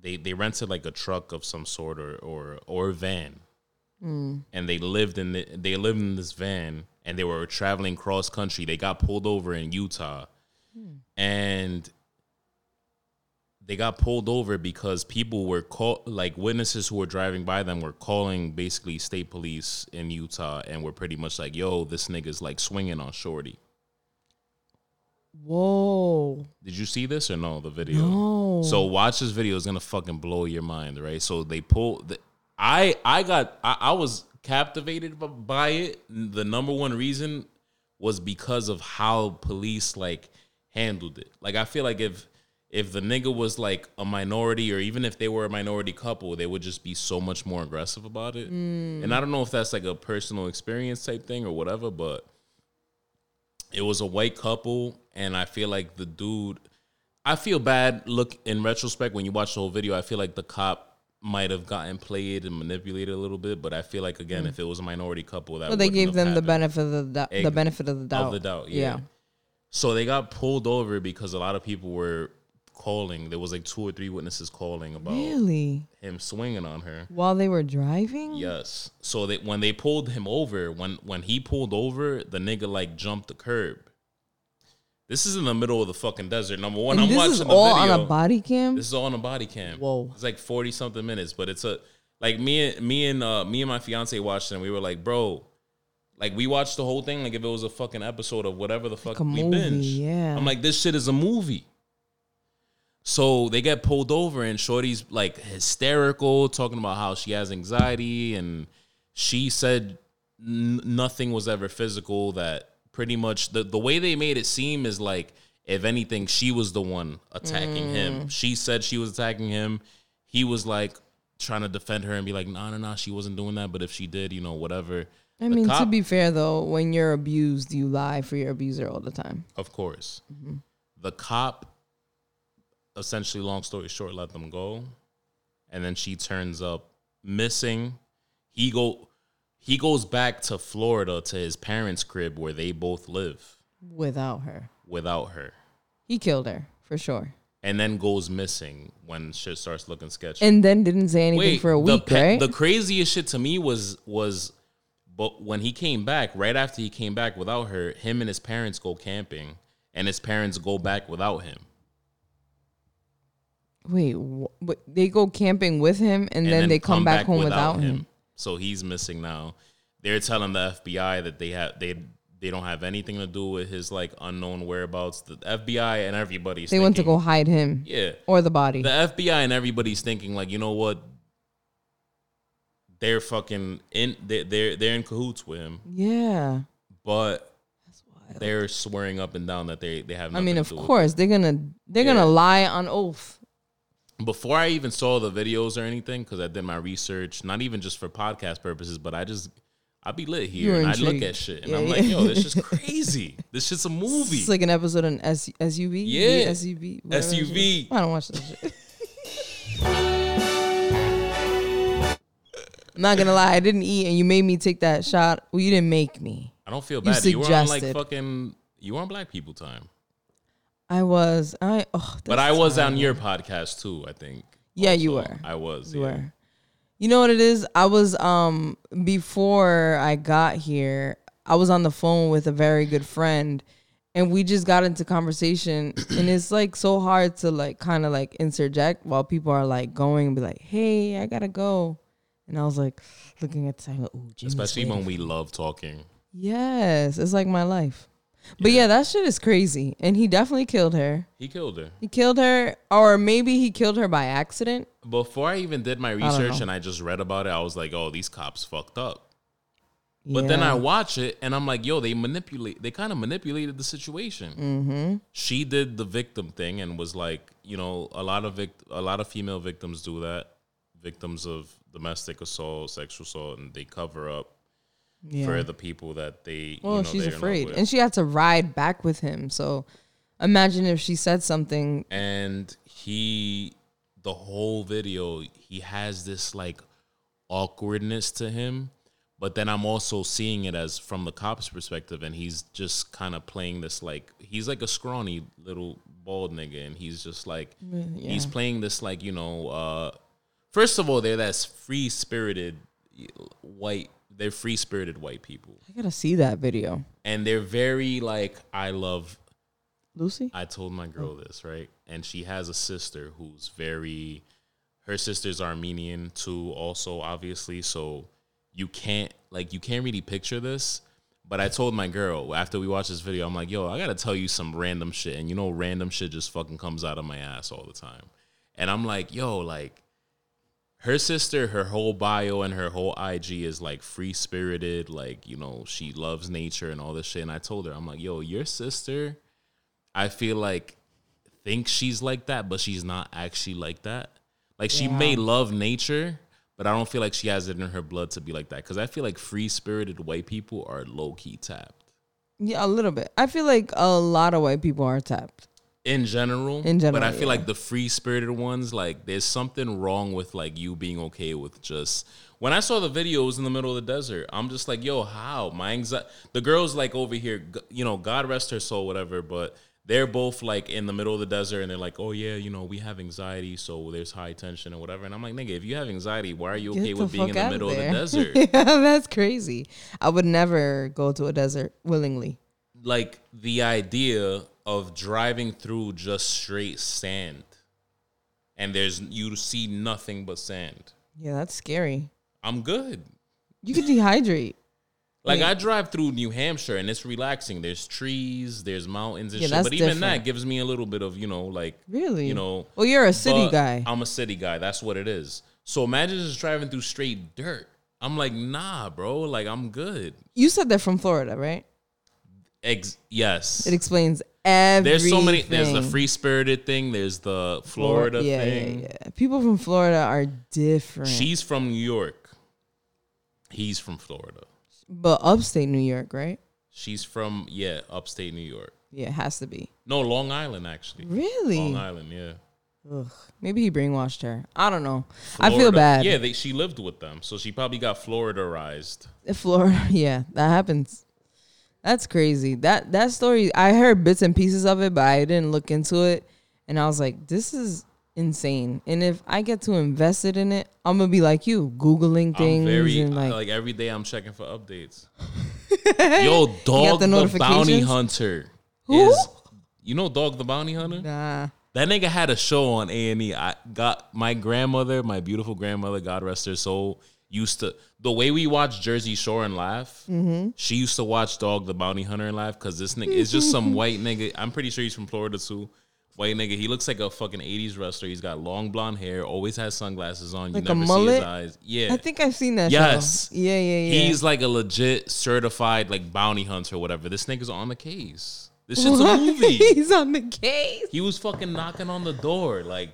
they they rented like a truck of some sort or or or van mm. and they lived in the, they lived in this van and they were traveling cross country. They got pulled over in Utah. Hmm. And they got pulled over because people were call like witnesses who were driving by them were calling basically state police in Utah and were pretty much like yo this nigga's like swinging on shorty. Whoa. did you see this or no the video? No. so watch this video. It's gonna fucking blow your mind right? So they pull the i i got i, I was captivated by it. The number one reason was because of how police like handled it. Like i feel like if if the nigga was like a minority or even if they were a minority couple, they would just be so much more aggressive about it. Mm. And I don't know if that's like a personal experience type thing or whatever, but it was a white couple and I feel like the dude I feel bad look in retrospect when you watch the whole video, I feel like the cop might have gotten played and manipulated a little bit, but I feel like again if mm. it was a minority couple that Well, they gave them the benefit of the doubt. The benefit of the doubt. of the doubt. Yeah. So they got pulled over because a lot of people were calling. There was like two or three witnesses calling about Really? him swinging on her. While they were driving? Yes. So that when they pulled him over, when when he pulled over, the nigga like jumped the curb. This is in the middle of the fucking desert. Number one, And I'm this watching is the all video. on a body cam. This is all on a body cam. Whoa. It's like forty something minutes, but it's a like me and me and uh me and my fiance watched it and we were like, bro, like we watched the whole thing like if it was a fucking episode of whatever the fuck a we movie, binge. yeah. I'm like, this shit is a movie. So they get pulled over and Shorty's like hysterical, talking about how she has anxiety and she said n- nothing was ever physical. That pretty much the the way they made it seem is like if anything, she was the one attacking him. She said she was attacking him. He was like trying to defend her and be like, nah, nah, nah, she wasn't doing that. But if she did, you know, whatever. I The mean, to be fair though, when you're abused, you lie for your abuser all the time. Of course. Mm-hmm. The cop, essentially, long story short, let them go, and then she turns up missing. He go, he goes back to Florida to his parents' crib where they both live Without her, without her, he killed her for sure, and then goes missing when shit starts looking sketchy. and then didn't say anything for a the week, pe- right? The craziest shit to me was was, but when he came back, right after he came back without her, him and his parents go camping, and his parents go back without him. Wait, wh- but they go camping with him, and, then, they come, back, home without, him. So he's missing now. They're telling the FBI that they have they they don't have anything to do with his like unknown whereabouts. The FBI and everybody's They went to go hide him Yeah. or the body. The FBI and everybody's thinking like, you know what? They're fucking in they they're they're in cahoots with him. yeah, But they're swearing up and down that they they have I mean, of course they're gonna they're Yeah. gonna lie on oath. Before I even saw the videos or anything, because I did my research, not even just for podcast purposes, but I just I be lit here and I look at shit and Yeah, I'm yeah. like, yo, this is crazy. this shit's a movie. It's like an episode on S- SVU. Yeah. SVU. whatever that shit SVU. I don't watch that shit. I'm not gonna lie, I didn't eat, and you made me take that shot. Well, you didn't make me. I don't feel You bad. You, were on like suggested. fucking you were on black people time. I was. I. Oh, But I was on your podcast too, I think. Yeah, you were. I was. You yeah. were. You know what it is? I was um before I got here, I was on the phone with a very good friend and we just got into conversation and it's like so hard to like kind of like interject while people are like going and be like, "Hey, I got to go." And I was like looking at the time, like, "Ooh, Jimmy's Especially when we love talking. Yes, it's like my life. But yeah, that shit is crazy. And he definitely killed her. He killed her. He killed her or maybe he killed her by accident. Before I even did my research know. and I just read about it, I was like, oh, these cops fucked up. But then I watch it and I'm like, yo, they manipulate. They kind of manipulated the situation. Mm-hmm. She did the victim thing and was like, you know, a lot of vict- a lot of female victims do that, victims of domestic assault, sexual assault, and they cover up Yeah. for the people that they. Well, you know, she's they're in love afraid, and she had to ride back with him. So, imagine if she said something. and he the whole video he has this like awkwardness to him but then i'm also seeing it as from the cop's perspective and he's just kind of playing this like he's like a scrawny little bald nigga and he's just like he's playing this like you know uh first of all they're that free spirited white they're free spirited white people I gotta see that video, and they're very like i love Lucy. I told my girl this, right? And she has a sister who's very her sister's Armenian too, also obviously. So you can't like you can't really picture this. But I told my girl after we watched this video, I'm like, yo, I gotta tell you some random shit. And you know, random shit just fucking comes out of my ass all the time. And I'm like, yo, like her sister, her whole bio and her whole IG is like free spirited, like, you know, she loves nature and all this shit. And I told her, I'm like, yo, your sister, I feel like think she's like that, but she's not actually like that. Like she Yeah. may love nature, but I don't feel like she has it in her blood to be like that. Because I feel like free spirited white people are low key tapped Yeah, a little bit. I feel like a lot of white people are tapped. In general. In general, but I feel yeah. like the free spirited ones, like there's something wrong with like you being okay with just. When I saw the videos in the middle of the desert, I'm just like, yo, how my anxiety. The girls like over here, you know, God rest her soul, whatever. But they're both like in the middle of the desert, and they're like, oh yeah, you know, we have anxiety, so there's high tension and whatever. And I'm like, nigga, if you have anxiety, why are you okay with being in the middle of the desert? yeah, that's crazy. I would never go to a desert willingly. like the idea of driving through just straight sand and there's you see nothing but sand. Yeah, that's scary. I'm good. You could dehydrate. Like Yeah. I drive through New Hampshire and it's relaxing. There's trees, there's mountains and Yeah, shit. But even different. that gives me a little bit of, you know, like Really? you know Well, you're a city guy. I'm a city guy. That's what it is. So imagine just driving through straight dirt. I'm like, nah, bro. Like I'm good. you said they're from Florida, right? Ex- yes. It explains everything. There's so many. There's the free spirited thing. There's the Florida yeah, thing. Yeah, yeah. People from Florida are different. She's from New York. He's from Florida. but upstate New York, right? She's from yeah, upstate New York. Yeah, it has to be. No, Long Island actually. Really? Long Island, yeah. Ugh. Maybe he brainwashed her. I don't know. I feel bad. Yeah, they, she lived with them, so she probably got Floridaized. Florida, yeah, that happens. That's crazy. That that story, I heard bits and pieces of it, but I didn't look into it, and I was like, this is insane. And if I get to invest it in it, I'm gonna be like you, googling things very and like, like, every day I'm checking for updates. Yo, Dog the the, Bounty? Hunter Who? is. You know Dog the Bounty Hunter? nah. That nigga had a show on A and E. I got my grandmother, my beautiful grandmother, God rest her soul, used to the way we watch Jersey Shore and laugh. Mm-hmm. She used to watch Dog the Bounty Hunter and laugh because this nigga is just some white nigga. I'm pretty sure he's from Florida too. White nigga. He looks like a fucking 80s wrestler. He's got long blonde hair, always has sunglasses on. You Like never see his eyes. Yeah. I think I've seen that. Yes. show. Yeah, yeah, yeah. He's like a legit certified like bounty hunter or whatever. This nigga's on the case. This shit's a movie. He's on the case. He was fucking knocking on the door, like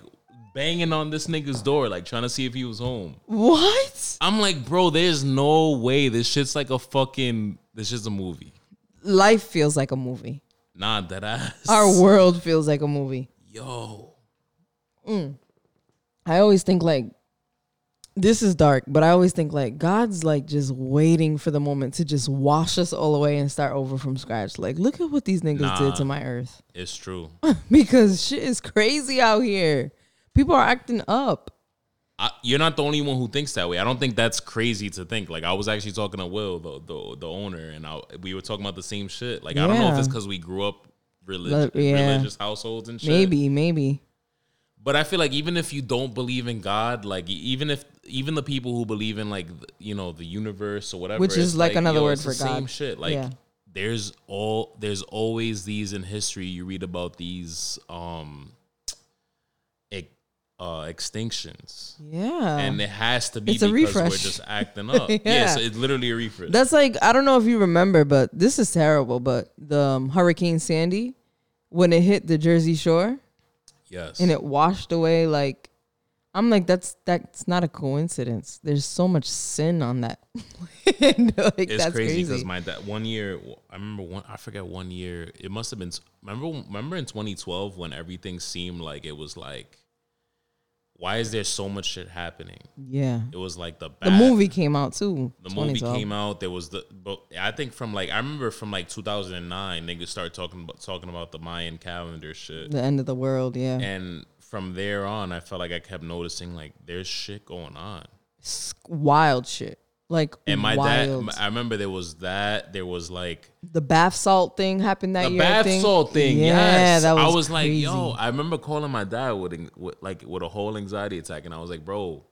banging on this nigga's door, like trying to see if he was home. What? I'm like, bro, there's no way this shit's like a fucking. This shit's a movie. Life feels like a movie. Nah, that ass. Our world feels like a movie. Yo, mm. I always think like this is dark, but I always think like God's like just waiting for the moment to just wash us all away and start over from scratch. Like, look at what these niggas Nah. did to my earth. it's true. because shit is crazy out here. People are acting up. I, you're not the only one who thinks that way. I don't think that's crazy to think. Like I was actually talking to Will, the the, the owner, and I, we were talking about the same shit. Like I don't know if it's because we grew up relig- But, yeah. religious households and shit. Maybe, maybe. But I feel like even if you don't believe in God, like even if even the people who believe in like you know the universe or whatever, Which is it's like another yo, word it's the for God. Same shit. Like Yeah. there's all there's always these in history. You read about these um, uh, extinctions, Yeah. and it has to be It's a because we're just acting up. yeah. Yeah. so it's literally a refresh. That's like I don't know if you remember, but this is terrible. But the um, Hurricane Sandy, when it hit the Jersey Shore yes, and it washed away, like I'm like that's that's not a coincidence. There's so much sin on that. Like, it's crazy crazy. because my that one year I remember one I forget one year it must have been remember remember in 2012 when everything seemed like it was like why is there so much shit happening yeah, it was like the the movie came out too. the movie came out there was the but I think from like I remember from like 2009 niggas started talking about talking about the Mayan calendar shit The end of the world. Yeah, and from there on I felt like I kept noticing like there's shit going on wild shit. Like and my wild. dad I remember there was that there was like the bath salt thing happened that the year. Bath salt thing. Yeah, yes, that was I was like, yo. I remember calling my dad with, with like with a whole anxiety attack, and I was like, bro,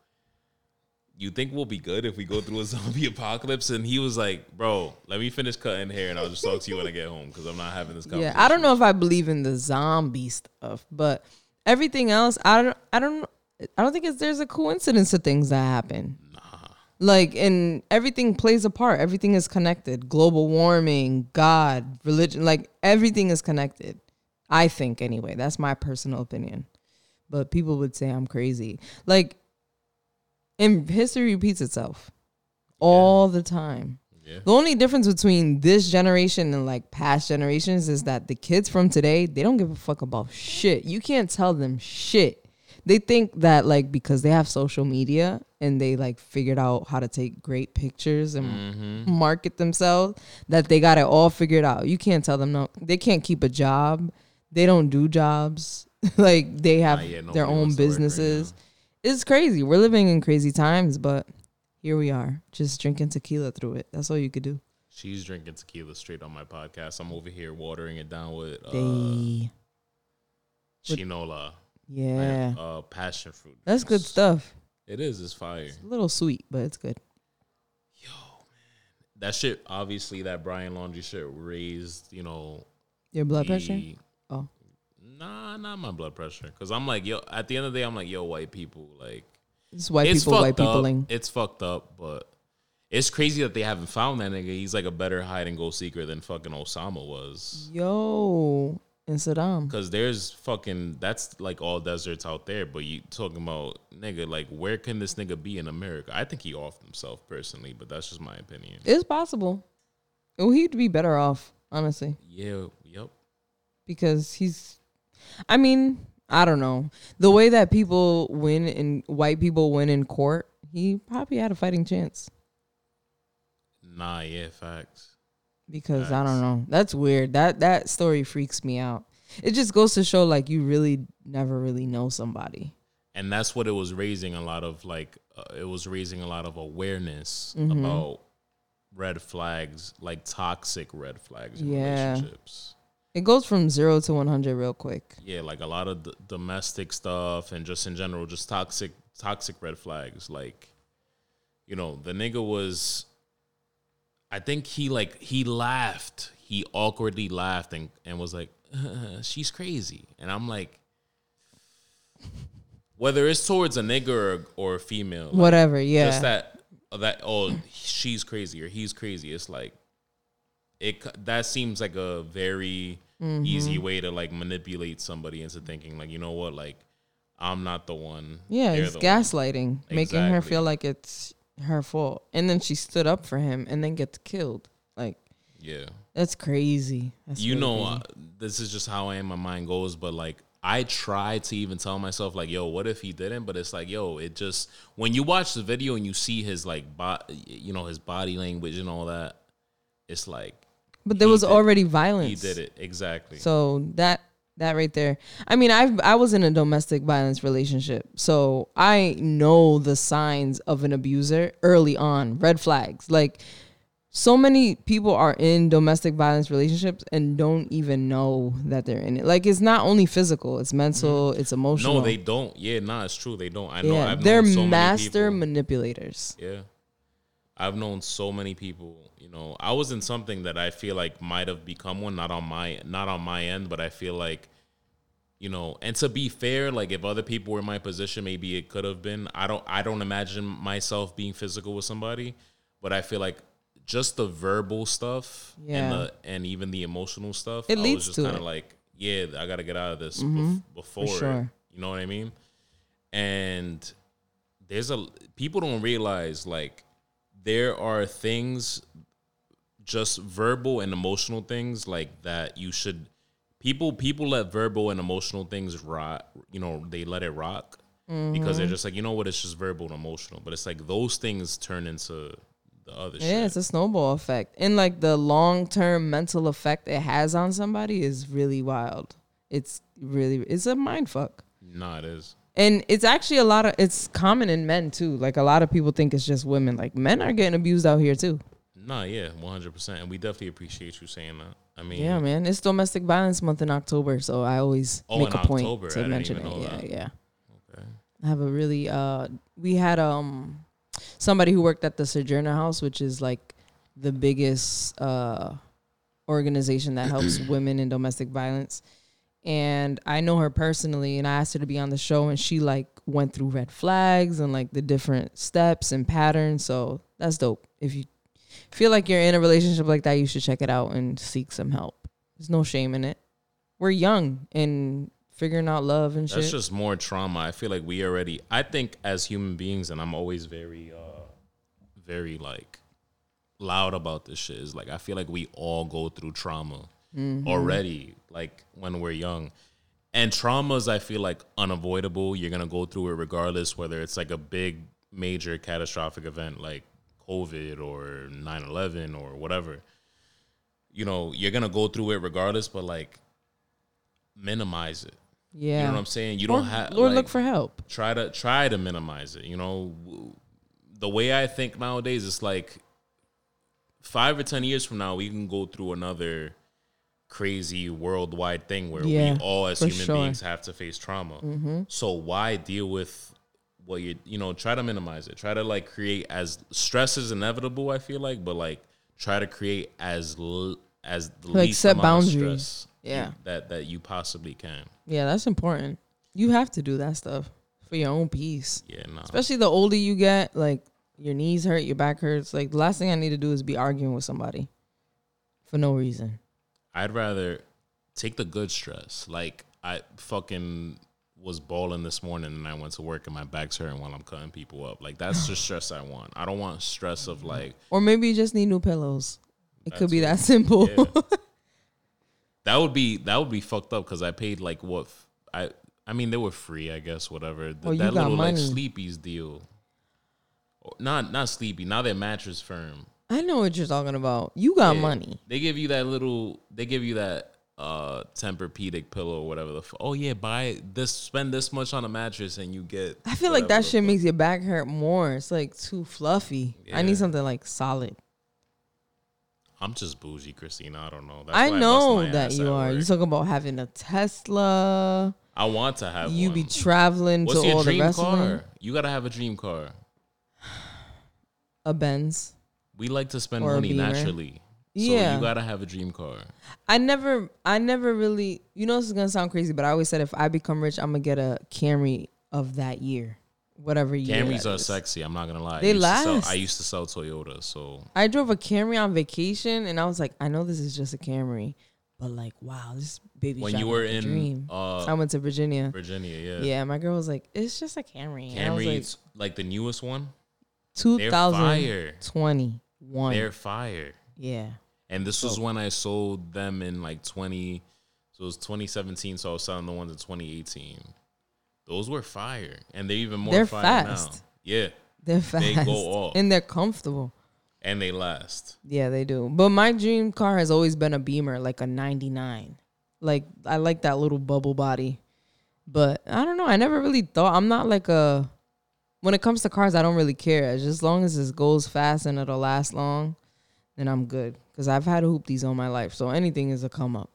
you think we'll be good if we go through a zombie apocalypse? And he was like, bro, let me finish cutting hair, and I'll just talk to you when I get home because I'm not having this conversation. Yeah, I don't know if I believe in the zombie stuff, but everything else, I don't, I don't, I don't think it's there's a coincidence to things that happen. Like, and everything plays a part. Everything is connected. Global warming, God, religion, like everything is connected. I think anyway. That's my personal opinion. But people would say I'm crazy. Like, and history repeats itself all the time. Yeah. The only difference between this generation and like past generations is that the kids from today, they don't give a fuck about shit. You can't tell them shit. They think that like because they have social media and they like figured out how to take great pictures and Mm-hmm. market themselves that they got it all figured out. You can't tell them no. They can't keep a job. They don't do jobs. like they have yeah, their own work right businesses. it's crazy. We're living in crazy times, but here we are, just drinking tequila through it. That's all you could do. She's drinking tequila straight on my podcast. I'm over here watering it down with uh, They, chinola, yeah, uh, passion fruit. that's good stuff. It is. It's fire. It's a little sweet, but it's good. Yo, man. That shit, obviously, that Brian Laundrie shit raised, you know, Your blood pressure? Oh, Nah, not my blood pressure. Cause I'm like, yo. At the end of the day, I'm like, yo, white people, like, it's white it's people, white peopling. It's fucked up, but it's crazy that they haven't found that nigga. He's like a better hide and go seeker than fucking Osama was. Yo, and Saddam. Cause there's fucking that's like all deserts out there. But you talking about nigga, like where can this nigga be in America? I think he offed himself personally, but that's just my opinion. It's possible. Oh, he'd be better off, honestly, Yeah, yep. because he's. I mean, I don't know the way that people win and white people win in court. He probably had a fighting chance Nah, yeah, facts. Because I don't know. That's weird. That that story freaks me out. It just goes to show like you really never really know somebody. and that's what it was raising a lot of like uh, it was raising a lot of awareness Mm-hmm. about red flags like toxic red flags in Yeah. relationships It goes from zero to one hundred real quick. yeah like a lot of d- domestic stuff and just in general just toxic toxic red flags like you know the nigga was i think he like he laughed he awkwardly laughed and, and was like she's crazy and i'm like whether it's towards a nigga or, or a female like, Whatever. Yeah. just that that oh she's crazy or he's crazy it's like it that seems like a very Mm-hmm. easy way to like manipulate somebody into thinking like you know what like i'm not the one Yeah, it's gaslighting, making her feel like it's her fault. And then she stood up for him and then gets killed. Like, yeah that's crazy. That's you really know crazy. uh, this is just how i am my mind goes but like i try to even tell myself like yo what if he didn't but it's like yo it just when you watch the video and you see his like bo- you know his body language and all that it's like but there was did- already violence. he did it exactly So that that right there. I mean, I I was in a domestic violence relationship, so I know the signs of an abuser early on. Red flags. Like so many people are in domestic violence relationships and don't even know that they're in it. Like it's not only physical; it's mental, mm-hmm. it's emotional. No they don't yeah nah it's true they don't i know yeah, I've they're known so master manipulators. Yeah. I've known so many people, know, I was in something that I feel like might have become one, not on my not on my end, but I feel like, you know, and to be fair, like if other people were in my position, maybe it could have been. I don't I don't imagine myself being physical with somebody, but I feel like just the verbal stuff Yeah. and the and even the emotional stuff, It I leads was just to kind of like, yeah, I gotta get out of this bef- mm-hmm. before sure. You know what I mean? And there's a people don't realize like there are things just verbal and emotional things like that you should people people let verbal and emotional things rot you know they let it rock because they're mm-hmm. just like you know what it's just verbal and emotional but it's like those things turn into the other Yeah, shit it's a snowball effect. And like the long term mental effect it has on somebody is really wild. It's really it's a mind fuck. nah it is And it's actually a lot of it's common in men too. Like a lot of people think it's just women. Like men are getting abused out here too. Nah yeah 100% and we definitely appreciate you saying that i mean Yeah, man. It's domestic violence month in October, so I always Oh, make a point October. I to didn't mention it. Yeah, that. yeah. okay. I have a really uh we had um somebody who worked at the Sojourner House, which is like the biggest uh organization that helps women in domestic violence. And I know her personally and I asked her to be on the show and she like went through red flags and like the different steps and patterns. So that's dope. If you feel like you're in a relationship like that, you should check it out and seek some help. There's no shame in it. we're young and figuring out love and That's shit. That's just more trauma. I feel like we already. I think as human beings, and I'm always very, uh very like loud about this shit. Is like I feel like we all go through trauma Mm-hmm. already, like when we're young. And traumas, I feel like unavoidable. You're gonna go through it regardless, whether it's like a big, major, catastrophic event like COVID or 9/11 or whatever. You know, you're gonna go through it regardless, but like minimize it. yeah. You know what I'm saying? You or, don't have or like, look for help. try to try to minimize it. You know, the way I think nowadays, it's like five or ten years from now, we can go through another crazy worldwide thing where Yeah, we all, as human sure. Mm-hmm. beings, have to face trauma. So why deal with what you you know? Try to minimize it. Try to like create as stress is inevitable. I feel like, but like try to create as l- as the Like, least set amount boundaries. of stress Yeah. you- that that you possibly can. Yeah, that's important. You have to do that stuff for your own peace. Yeah, no. Especially the older you get, like your knees hurt, your back hurts. Like the last thing I need to do is be arguing with somebody for no reason. I'd rather take the good stress. Like I fucking was balling this morning and I went to work and my back's hurting while I'm cutting people up. Like that's the stress I want. I don't want stress of like Or maybe you just need new pillows. It could be that simple. yeah. that would be that would be fucked up because I paid like what I I mean they were free I guess whatever Oh, that little like money. sleepy's deal. Oh, not not sleepy. Now they're mattress firm. I know what you're talking about. You got Yeah. money. They give you that little. They give you that uh Tempur-Pedic pillow or whatever the. F- oh yeah, buy this. Spend this much on a mattress and you get. I feel like that shit fuck. makes your back hurt more. It's like too fluffy. I need something like solid. I'm just bougie, Christina. I don't know. That's I know my that you are. You talking about having a Tesla. I want to have. You one. be traveling What's to all the dream rest of car? them. You gotta have a dream car. A Benz. We like to spend money Beamer. So Yeah. you gotta have a dream car. I never, I never really. You know, this is gonna sound crazy, but I always said if I become rich, I'm gonna get a Camry of that year, whatever year. Camrys are is. sexy. I'm not gonna lie. They I to sell- last. I used to sell Toyota, so I drove a Camry on vacation, and I was like, I know this is just a Camry, but like, wow, this baby. when you were in dream. uh, I went to Virginia. Virginia, yeah, Yeah, my girl was like, it's just a Camry. Was like, Camrys like the newest one. They're fire. 2021. They're fire. yeah. And this was oh. when I sold them in like 20, so it was 2017. So I was selling the ones in 2018. Those were fire. And they're even more They're fire fast. now. Yeah. They're fast. They go off. And they're comfortable. And they last. Yeah, they do. But my dream car has always been a Beamer, like a 99. Like, I like that little bubble body. But I don't know. I never really thought. I'm not like a. When it comes to cars, I don't really care. As long as it goes fast and it'll last long, then I'm good. Because I've had hoopties all my life. So anything is a come up.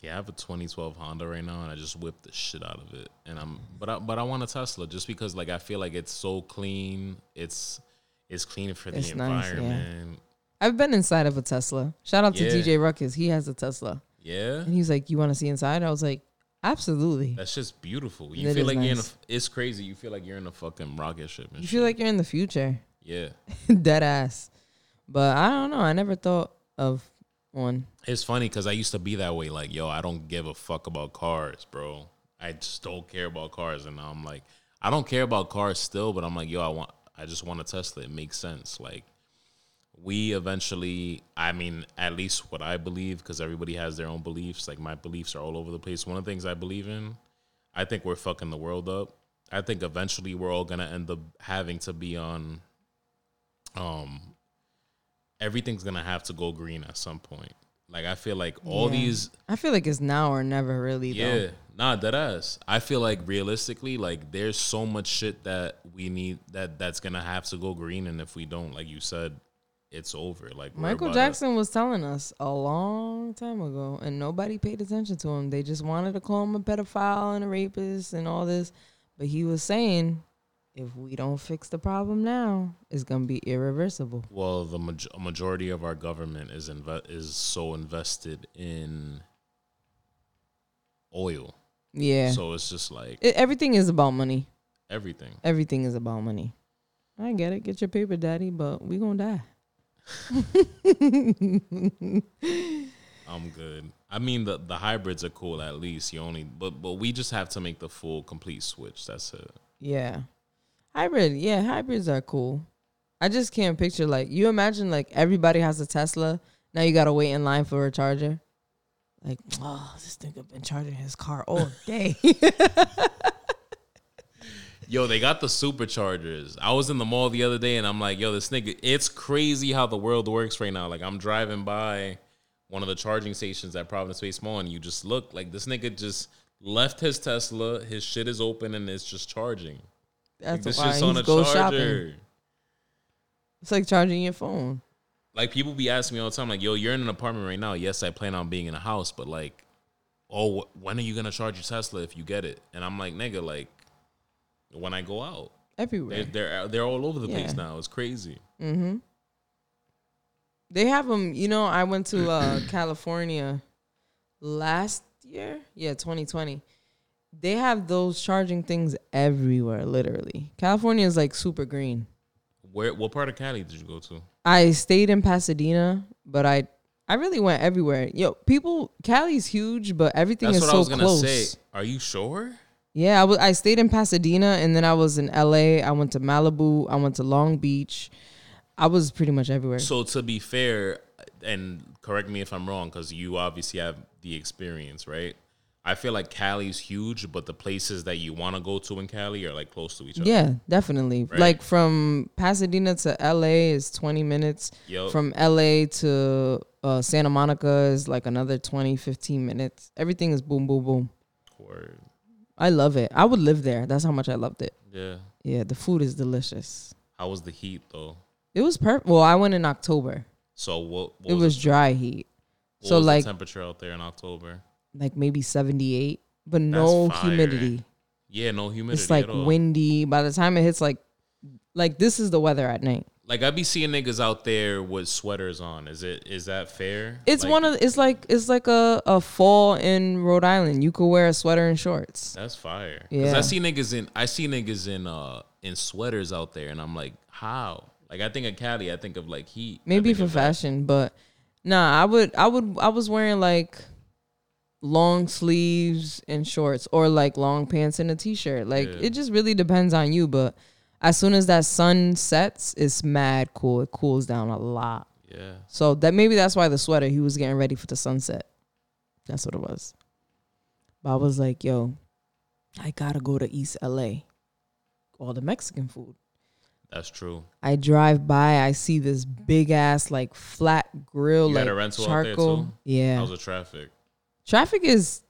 Yeah, I have a 2012 Honda right now, and I just whipped the shit out of it. And I'm, but I, but I want a Tesla just because like I feel like it's so clean. It's, it's clean for the It's nice, yeah. environment. I've been inside of a Tesla. Shout out to Yeah. DJ Ruckus. He has a Tesla. Yeah. And he's like, You want to see inside? I was like, Absolutely. That's just beautiful. You feel like you're in a. It's crazy. You feel like you're in a fucking rocket ship. And You shit. feel like you're in the future. yeah. Dead ass. But I don't know. I never thought of one. It's funny because I used to be that way. Like, yo, I don't give a fuck about cars, bro. I just don't care about cars, and now I'm like, I don't care about cars still, but I'm like, yo, I want, I just want a Tesla. It makes sense. Like, we eventually, I mean, at least what I believe, because everybody has their own beliefs. Like, my beliefs are all over the place. One of the things I believe in, I think we're fucking the world up. I think eventually we're all gonna end up having to be on, um, everything's gonna have to go green at some point. Like I feel like all Yeah. these I feel like it's now or never really yeah, though. nah, that ass. I feel like realistically, like there's so much shit that we need that that's gonna have to go green, and if we don't, like you said, it's over. Like Michael about to- Jackson was telling us a long time ago, and nobody paid attention to him. They just wanted to call him a pedophile and a rapist and all this. But he was saying, if we don't fix the problem now, it's gonna be irreversible. well, the maj- majority of our government is inve- is so invested in oil, Yeah, so it's just like It- everything is about money. everything. Everything is about money. I get it. Get your paper, daddy, but we gonna die. I'm good. I mean the the hybrids are cool at least. You only but but we just have to make the full complete switch. That's it. Yeah. Hybrid, yeah, hybrids are cool. I just can't picture like you imagine like everybody has a Tesla. Now you gotta wait in line for a charger. Like, oh, this nigga been charging his car all day. Yo, they got the superchargers. I was in the mall the other day and I'm like, yo, this nigga, it's crazy how the world works right now. Like I'm driving by one of the charging stations at Providence Place Mall and you just look like this nigga just left his Tesla, his shit is open and it's just charging. That's this why shit's on a goes charger. shopping. It's like charging your phone. Like people be asking me all the time, like, yo, you're in an apartment right now. Yes, I plan on being in a house, but like, oh, wh- when are you gonna charge your Tesla if you get it? And I'm like, nigga, like, when I go out, Everywhere. they're they're, they're all over the place now. It's crazy. Mm-hmm. They have them. You know, I went to uh, California last year. Yeah, 2020. They have those charging things everywhere. Literally, California is like super green. Where what part of Cali did you go to? I stayed in Pasadena, but I I really went everywhere. Yo, people, Cali's huge, but everything is so small. That's is what so I was gonna close. say. Are you sure? Yeah, I was. I stayed in Pasadena, and then I was in L.A. I went to Malibu. I went to Long Beach. I was pretty much everywhere. So to be fair, and correct me if I'm wrong, because you obviously have the experience, right? I feel like Cali's huge, but the places that you want to go to in Cali are like close to each other. Yeah, definitely. Right. Like from Pasadena to LA is 20 minutes. Yup. From LA to uh, Santa Monica is like another 20, 15 minutes. Everything is boom, boom, boom. Word. I love it. I would live there. That's how much I loved it. Yeah. Yeah, the food is delicious. How was the heat though? It was perfect. Well, I went in October. So what? what it was dry heat. what so was like the temperature out there in October. Like maybe 78, but no humidity. Yeah, no humidity. It's like windy. By the time it hits like like this is the weather at night. Like I be seeing niggas out there with sweaters on. Is it? Is that fair? It's Like, one of it's like it's like a, a fall in Rhode Island. You could wear a sweater and shorts. That's fire. Yeah. I see niggas in I see niggas in uh in sweaters out there, and I'm like, how? Like I think of Cali, I think of like heat. Maybe for fashion, but nah, I would I would I was wearing like long sleeves and shorts or like long pants and a t-shirt. Like Yeah. it just really depends on you, but as soon as that sun sets, it's mad cool. It cools down a lot. Yeah. So that maybe that's why the sweater he was getting ready for the sunset. That's what it was. But I was like, yo, I gotta go to East LA. All the Mexican food. That's true. I drive by, I see this big ass like flat grill, You like had a rental out there, charcoal. too? Yeah, How's the traffic? Traffic is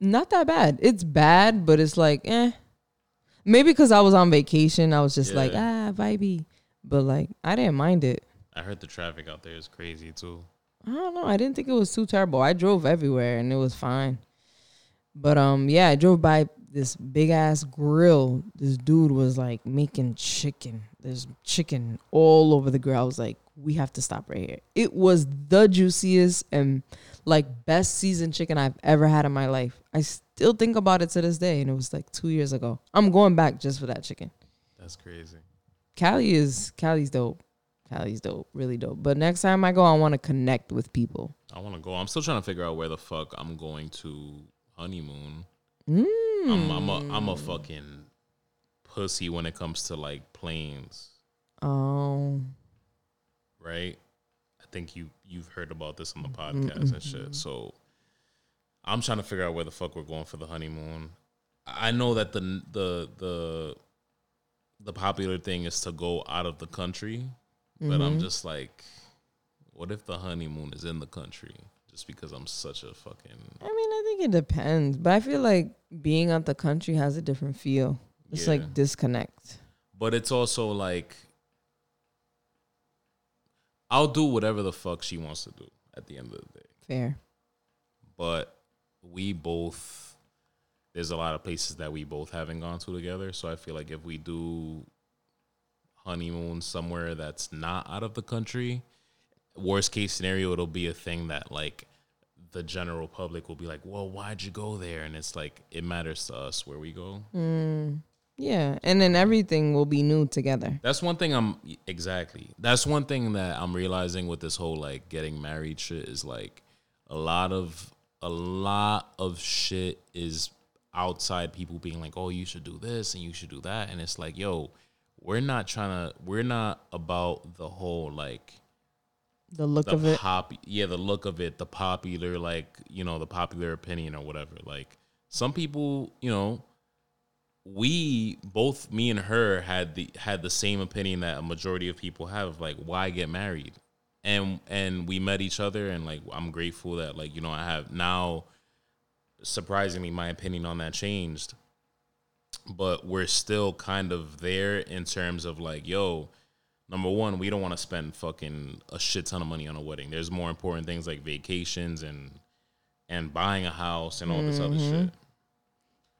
not that bad. It's bad, but it's like eh. Maybe because I was on vacation, I was just like ah vibey. But like I didn't mind it. I heard the traffic out there is crazy too. I don't know. I didn't think it was too terrible. I drove everywhere and it was fine. But um, yeah, I drove by this big ass grill. This dude was like making chicken. There's chicken all over the grill. I was like, we have to stop right here. It was the juiciest and like best seasoned chicken I've ever had in my life. I still think about it to this day, and it was like two years ago. I'm going back just for that chicken. That's crazy. Cali is Cali's dope. Cali's dope, really dope. But next time I go, I want to connect with people. I want to go. I'm still trying to figure out where the fuck I'm going to honeymoon. Mm. I'm I'm a, I'm a fucking pussy when it comes to like planes, Oh, right? Think you you've heard about this on the mm-hmm, podcast and shit. Mm-hmm. So I'm trying to figure out where the fuck we're going for the honeymoon. I know that the the the the popular thing is to go out of the country, but I'm mm-hmm. just like, what if the honeymoon is in the country? Just because I'm such a fucking I mean, I think it depends, but I feel like being out the country has a different feel. It's Yeah. like disconnect. But it's also like I'll do whatever the fuck she wants to do at the end of the day. Fair. But we both there's a lot of places that we both haven't gone to together. So I feel like if we do honeymoon somewhere that's not out of the country, worst case scenario, it'll be a thing that like the general public will be like, Well, why'd you go there? And it's like it matters to us where we go. Mm. Yeah, and then everything will be new together. That's one thing I'm exactly. That's one thing that I'm realizing with this whole like getting married shit is like a lot of a lot of shit is outside people being like, "Oh, you should do this and you should do that," and it's like, yo, we're not trying to. We're not about the whole like The look the of it. pop yeah the look of it the popular like you know the popular opinion or whatever like some people you know we both me and her had the had the same opinion that a majority of people have like why get married and and we met each other and like i'm grateful that like you know i have now surprisingly my opinion on that changed but we're still kind of there in terms of like yo number one, we don't want to spend fucking a shit ton of money on a wedding. There's more important things like vacations and and buying a house and all this other Mm-hmm. shit.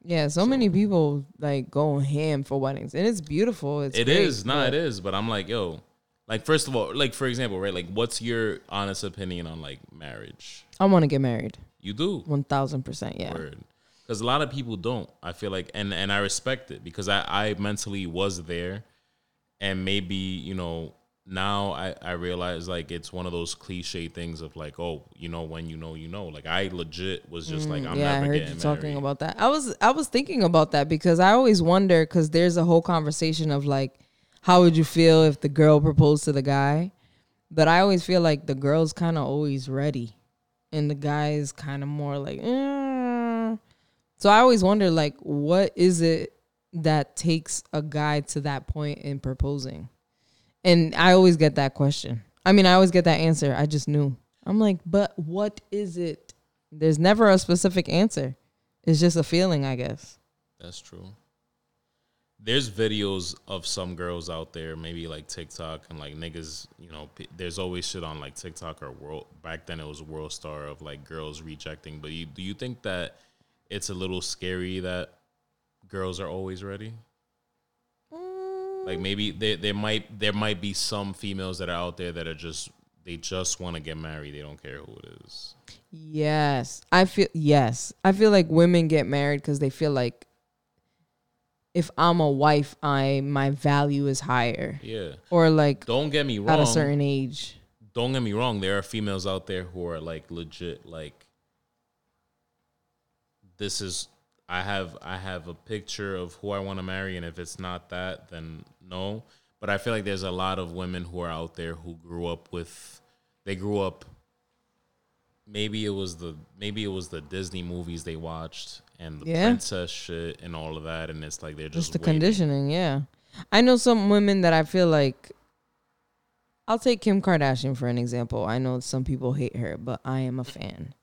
Yeah, so, many people like go ham for weddings, and it's beautiful. It's It great, is, nah, it is. But I'm like, yo, like first of all, like for example, right? Like, what's your honest opinion on like marriage? I want to get married. You do, One thousand percent. Yeah. because a lot of people don't. I feel like, and and I respect it because I I mentally was there, and maybe you know now I, I realize like it's one of those cliche things of like oh you know when you know you know like I legit was just like I'm Mm, yeah, I never heard getting you talking married. about that. I was I was thinking about that because I always wonder because there's a whole conversation of like, how would you feel if the girl proposed to the guy? But I always feel like the girl's kind of always ready, and the guy's kind of more like. "Mm." So I always wonder like, what is it that takes a guy to that point in proposing? And I always get that question. I mean, I always get that answer. I just knew. I'm like, but what is it? There's never a specific answer. It's just a feeling, I guess. That's true. There's videos of some girls out there, maybe like TikTok and like niggas. You know, there's always shit on like TikTok or world. Back then, it was World Star of like girls rejecting. But you, do you think that it's a little scary that girls are always ready? Like maybe there there might there might be some females that are out there that are just they just want to get married. They don't care who it is. Yes. I feel yes. I feel like women get married cuz they feel like if I'm a wife, I my value is higher. Yeah. Or like Don't get me wrong. at a certain age. don't get me wrong, there are females out there who are like legit like this is I have I have a picture of who I want to marry and if it's not that then no. But I feel like there's a lot of women who are out there who grew up with they grew up maybe it was the maybe it was the Disney movies they watched and the Yeah. princess shit and all of that and it's like they're just Just the waiting. conditioning, yeah. I know some women that I feel like I'll take Kim Kardashian for an example. I know some people hate her, but I am a fan.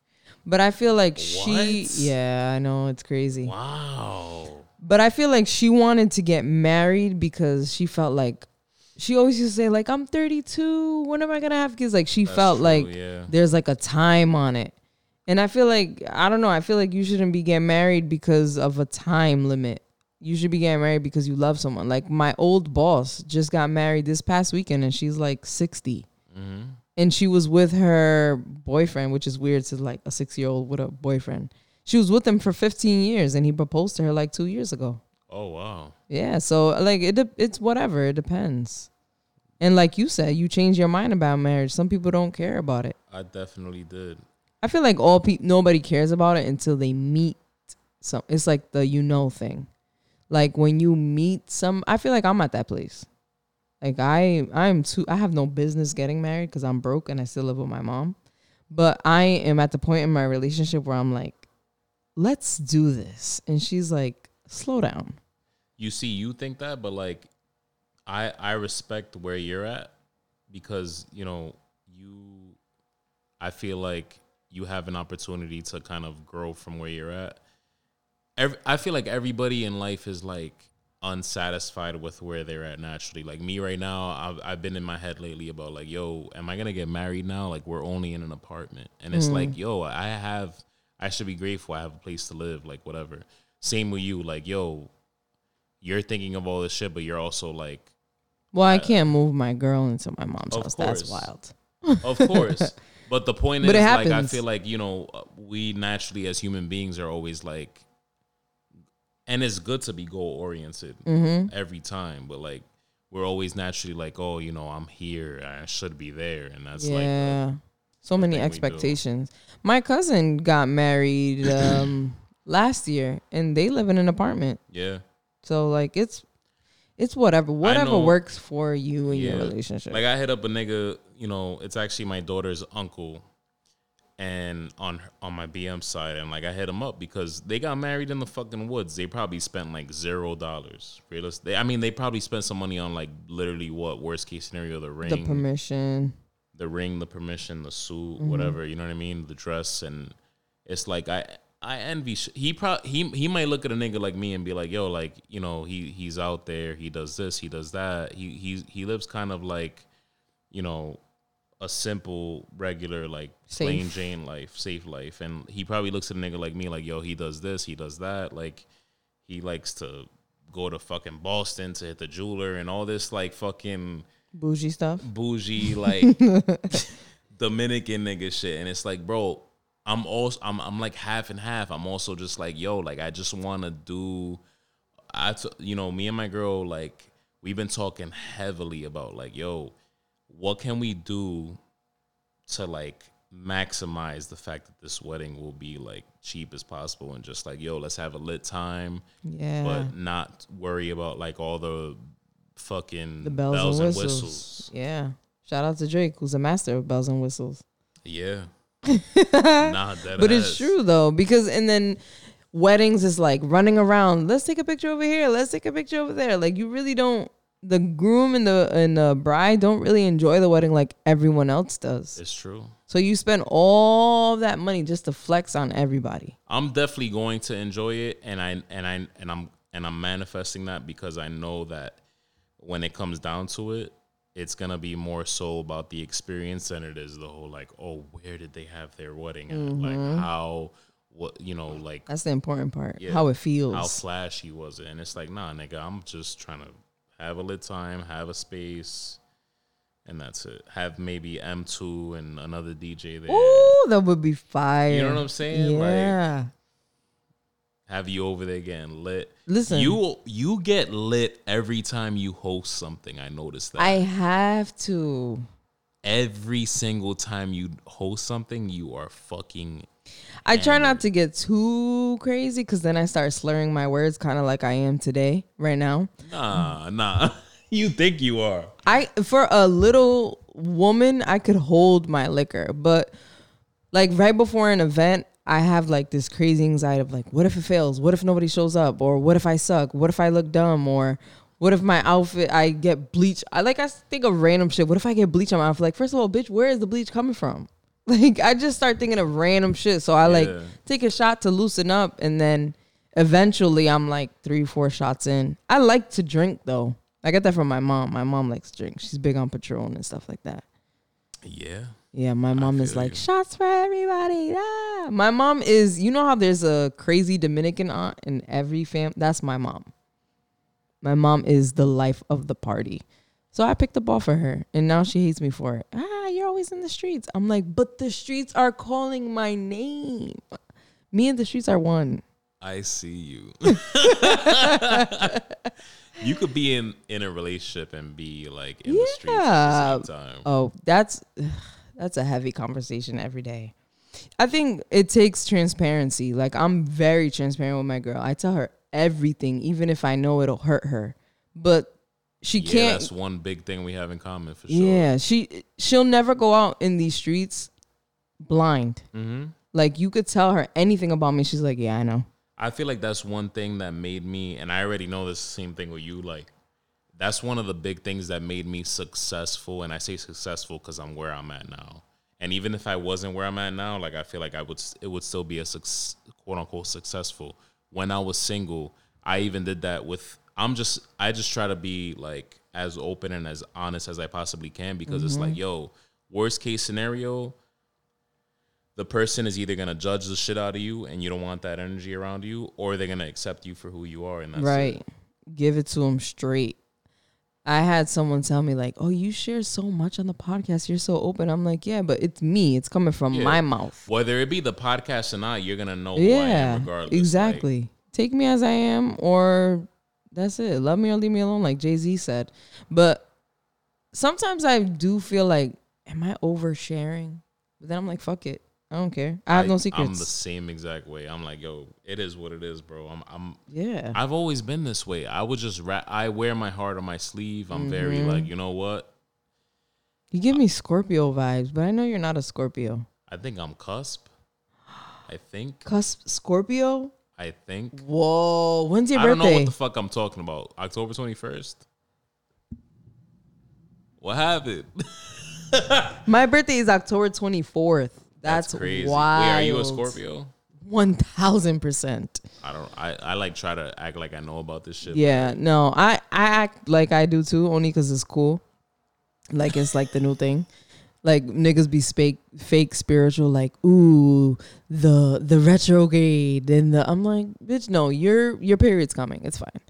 But I feel like she yeah, I know it's crazy. Wow. But I feel like she wanted to get married because she felt like she always used to say like I'm 32. When am I gonna have kids? Like she That's felt true, like yeah. there's like a time on it, and I feel like I don't know. I feel like you shouldn't be getting married because of a time limit. You should be getting married because you love someone. Like my old boss just got married this past weekend, and she's like 60, Mm-hmm. and she was with her boyfriend, which is weird to like a six year old with a boyfriend. She was with him for 15 years, and he proposed to her like two years ago. Oh wow. Yeah, so like it it's whatever, it depends. And like you said, you change your mind about marriage. Some people don't care about it. I definitely did. I feel like all people nobody cares about it until they meet some it's like the you know thing. Like when you meet some I feel like I'm at that place. Like I I'm too I have no business getting married cuz I'm broke and I still live with my mom. But I am at the point in my relationship where I'm like let's do this. And she's like slow down. you see you think that but like i i respect where you're at because you know you i feel like you have an opportunity to kind of grow from where you're at. Every, i feel like everybody in life is like unsatisfied with where they're at naturally. Like me right now I've, I've been in my head lately about like yo am i gonna get married now? Like we're only in an apartment. And it's hmm. like yo i have i should be grateful i have a place to live like whatever same with you like yo you're thinking of all this shit, but you're also like, Well, I can't move my girl into my mom's house. That's wild. of course. But the point But is, like, I feel like you know, uh, we naturally as human beings are always like, and it's good to be goal oriented Mm-hmm. every time, but like we're always naturally like, oh, you know, I'm here, I should be there, and that's like, yeah. So many thing we do. expectations. My cousin got married um, last year, and they live in an apartment. Yeah. So like it's it's whatever whatever know- works for you and your relationship. Like I hit up a nigga, you know, it's actually my daughter's uncle, and on on my BM side, and like I hit him up because they got married in the fucking woods. They probably spent like zero dollars. Realistic. I mean, they probably spent some money on like literally what worst case scenario the ring, the permission. The ring, the permission, the suit, Mm-hmm. whatever. You know what I mean? The dress, and it's like I I envy. Sh- he pro he he might look at a nigga like me and be like, yo, like you know, he he's out there, he does this, he does that. He he he lives kind of like, you know, a simple, regular, like plain Jane life, safe life, and he probably looks at a nigga like me like, yo, he does this, he does that, like he likes to go to fucking Boston to hit the jeweler and all this like fucking Bougie stuff. bougie like Dominican nigga shit, and it's like, bro, I'm also I'm I'm like half and half. I'm also just like, yo, like I just want to do. I t- you know me and my girl like we've been talking heavily about like, yo, what can we do to like maximize the fact that this wedding will be like cheap as possible and just like, yo, let's have a lit time Yeah. but not worry about like all the fucking the bells, and, whistles. Yeah. Shout out to Drake, who's a master of bells and whistles. Yeah. nah, that But it's true though, because and then weddings is like running around. Let's take a picture over here. Let's take a picture over there. Like you really don't. The groom and the and the bride don't really enjoy the wedding like everyone else does. It's true. So you spend all that money just to flex on everybody. I'm definitely going to enjoy it, and I and I and I'm and I'm manifesting that because I know that when it comes down to it, it's gonna be more so about the experience than it is the whole like, oh, where did they have their wedding at? Mm-hmm. Like how, what you know, like That's the important part. Yeah. How it feels. how flashy was it? And it's like, nah, nigga, I'm just trying to have a lit time, have a space, and that's it. Have maybe M2 and another DJ there. Ooh, that would be fire. You know what I'm saying? Like- Yeah. Have you over there getting lit? Listen. you you get lit every time you host something. I noticed that. I have to. every single time you host something, you are fucking. I try not to get too crazy because then I start slurring my words, kind of like I am today, right now. Nah, nah. you think you are? I for a little woman, I could hold my liquor, but like right before an event, I have like this crazy anxiety of like, what if it fails? What if nobody shows up? Or what if I suck? What if I look dumb? Or what if my outfit I get bleach? I like I think of random shit. What if I get bleach on my outfit? Like, first of all, bitch, where is the bleach coming from? Like I just start thinking of random shit. So I like Yeah. take a shot to loosen up and then eventually I'm like three, four shots in. I like to drink though. I get that from my mom. My mom likes to drink. She's big on Patron and stuff like that. Yeah. Yeah, my mom is like you. shots for everybody. Ah. My mom is, you know how there's a crazy Dominican aunt in every fam. That's my mom. My mom is the life of the party. So I picked the ball for her, and now she hates me for it. Ah, you're always in the streets. I'm like, but the streets are calling my name. Me and the streets are one. I see you. you could be in in a relationship and be like in the streets at the same time. Oh, that's that's a heavy conversation every day. I think it takes transparency. Like I'm very transparent with my girl. I tell her everything, even if I know it'll hurt her. But she yeah, can't. that's one big thing we have in common for sure. Yeah, she she'll never go out in these streets blind. hmm Like you could tell her anything about me. She's like, yeah, I know. I feel like that's one thing that made me, and I already know this same thing with you. Like, that's one of the big things that made me successful. And I say successful because I'm where I'm at now. And even if I wasn't where I'm at now, like I feel like I would, it would still be a suc- quote unquote successful. When I was single, I even did that with. I'm just, I just try to be like as open and as honest as I possibly can because it's like, mm-hmm. yo, worst case scenario, the person is either gonna judge the shit out of you and you don't want that energy around you, or they're gonna accept you for who you are, and that's right. it. Give it to them straight. I had someone tell me like, "Oh, you share so much on the podcast. You're so open." I'm like, "Yeah, but it's me. It's coming from Yeah. my mouth." Whether it be the podcast or not, you're gonna know who I am Yeah, regardless. exactly. Take me as I am, or that's it. Love me or leave me alone, like Jay Z said. But sometimes I do feel like, am I oversharing? But then I'm like, fuck it. I don't care. I have no secrets. I'm the same exact way. I'm like, yo, it is what it is, bro. I'm, I'm yeah. I've always been this way. I would just ra- I wear my heart on my sleeve. I'm very Mm-hmm. like, you know what? you give me Scorpio vibes, but I know you're not a Scorpio. I think I'm cusp. I think. Cusp Scorpio? I think. Whoa. When's your birthday? I don't know what the fuck I'm talking about. October 21st. What happened? My birthday is October 24th. That's, crazy. wild. Wait, are you a Scorpio? 1000%. I don't. I, I like try to act like I know about this shit. Yeah, no, I I act like I do too, only because it's cool. Like it's like the new thing. Like niggas be fake, fake spiritual. Like ooh, the the retrograde and the. I'm like, bitch, no, your your period's coming. It's fine.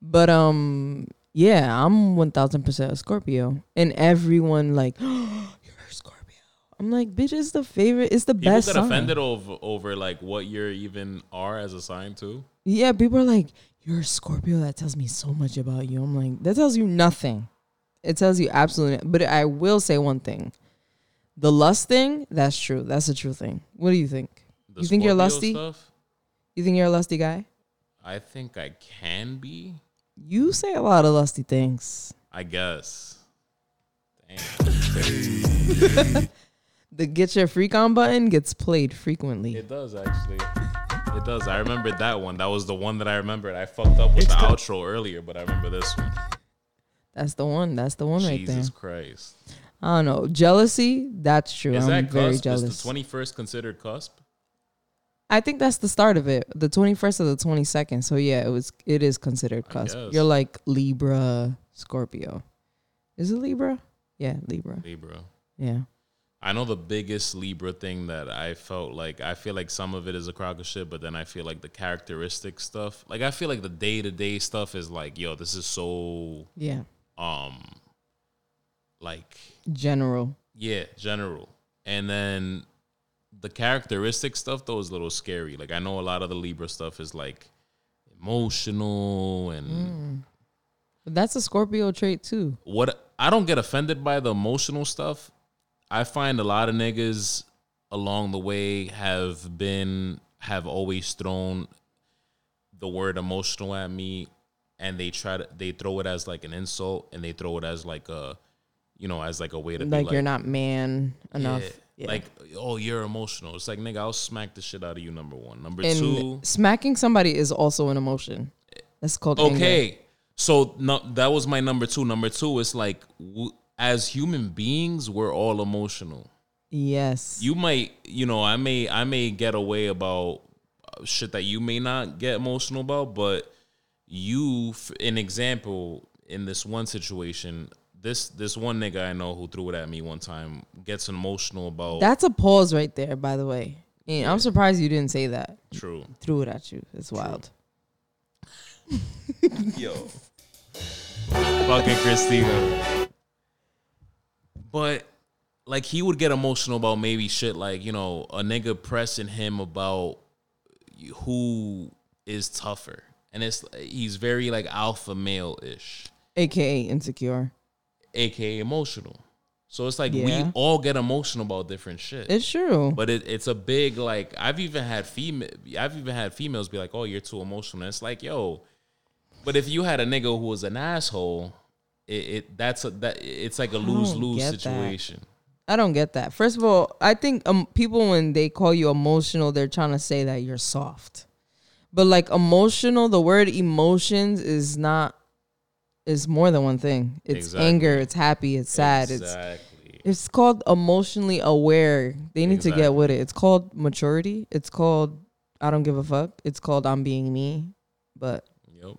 But um, yeah, I'm one thousand percent a Scorpio, and everyone like, you're a Scorpio. I'm like, bitch, it's the favorite. It's the best. People best. get sign. offended over over like what you're even are as a sign too. Yeah, people are like, "You're a Scorpio." That tells me so much about you. I'm like, that tells you nothing. It tells you absolutely. But I will say one thing: the lust thing. That's true. That's a true thing. What do you think? The You think you're lusty? Stuff, You think you're a lusty guy? I think I can be. You say a lot of lusty things. I guess. Damn. The get your freak on button gets played frequently. It does actually. It does. I remember that one. That was the one that I remembered. I fucked up with It's the the- outro earlier, but I remember this one. That's the one. That's the one right there. Jesus Christ. I don't know. Jealousy. That's true. Is I'm that very cusp? jealous. Is the 21st considered cusp? I think that's the start of it. The 21st or the 22nd. So yeah, it was it is considered cusp. You're like Libra, Scorpio. Is it Libra? Yeah, Libra. Libra. Yeah. I know the biggest Libra thing that I felt like I feel like some of it is a crock of shit, but then I feel like the characteristic stuff, like I feel like the day to day stuff is like, yo, this is so Yeah. um like General. yeah, general. And then the characteristic stuff though is a little scary. Like I know a lot of the Libra stuff is like emotional and But that's a Scorpio trait too. what I don't get offended by the emotional stuff. I find a lot of niggas along the way have been have always thrown the word emotional at me and they try to they throw it as like an insult and they throw it as like a you know as like a way to Like, be like you're not man enough. yeah, Yeah. like oh you're emotional it's like nigga i'll smack the shit out of you number one number and two smacking somebody is also an emotion. That's called anger. okay so no, that was my number two number two is like as human beings we're all emotional Yes. you might you know i may i may get away about shit that you may not get emotional about but you an example in this one situation this this one nigga i know who threw it at me one time gets emotional about That's a pause right there, by the way. And I'm surprised you didn't say that. true Threw it at you. It's wild. Yo. Fucking Christina. But like he would get emotional about maybe shit like, you know, a nigga pressing him about who is tougher. And it's he's very like alpha male ish, AKA insecure. aka emotional. So it's like Yeah. we all get emotional about different shit. It's true. But it, it's a big like I've even had female I've even had females be like, "Oh, you're too emotional." And it's like, yo, but if you had a nigga who was an asshole, it, it that's a that it's like a lose lose get that. situation. I don't get that. First of all, I think um people when they call you emotional, they're trying to say that you're soft. But like emotional, the word emotions is not is more than one thing. It's Exactly. anger, it's happy, it's sad, it's exactly. it's called emotionally aware. They need to get with it. It's called maturity. It's called I don't give a fuck. It's called I'm being me. But Yep,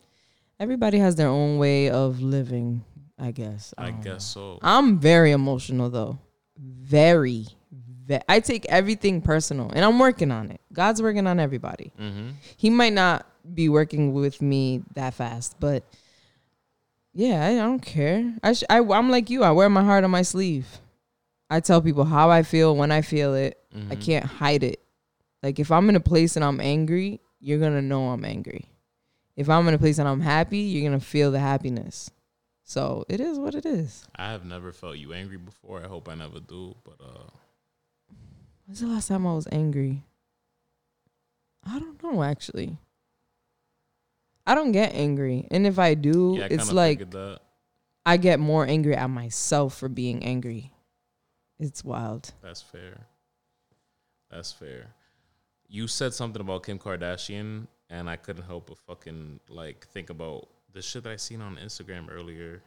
everybody has their own way of living, I guess. I know. guess so. I'm very emotional though. Very. Ve- I take everything personal and I'm working on it. God's working on everybody. hmm He might not be working with me that fast, but yeah, I, I don't care. I, sh- I I'm like you. I wear my heart on my sleeve. I tell people how I feel when I feel it. I Mhm. can't hide it. Like if I'm in a place and I'm angry, you're gonna know I'm angry. If I'm in a place and I'm happy, you're gonna feel the happiness. So it is what it is. I have never felt you angry before. I hope I never do. But uh, When's the last time I was angry? I don't know actually. I don't get angry. And if I do, Yeah, I it's like. I get more angry at myself for being angry. It's wild. That's fair. That's fair. You said something about Kim Kardashian, and I couldn't help but fucking like think about the shit that I seen on Instagram earlier.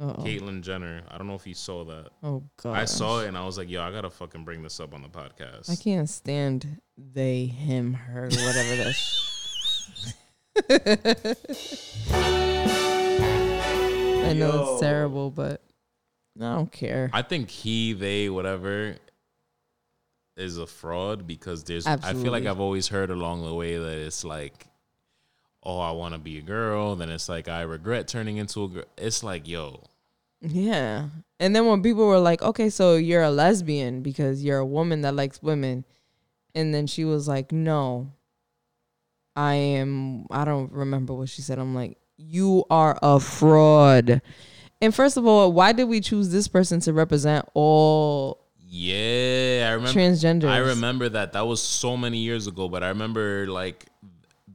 Uh oh. Caitlyn Jenner. I don't know if you saw that. Oh god. I saw it and I was like, yo, I gotta fucking bring this up on the podcast. I can't stand they, him, her, whatever that. sh- I know Yo. it's terrible, but I don't care. I think he, they, whatever is a fraud because there's Absolutely. I feel like I've always heard along the way that it's like oh I want to be a girl then it's like I regret turning into a girl it's like yo Yeah. And then when people were like, okay, so you're a lesbian because you're a woman that likes women. And then she was like, no, I am, I don't remember what she said. I'm like, you are a fraud. And first of all, why did we choose this person to represent all yeah I remember transgender. I remember that that was so many years ago but I remember like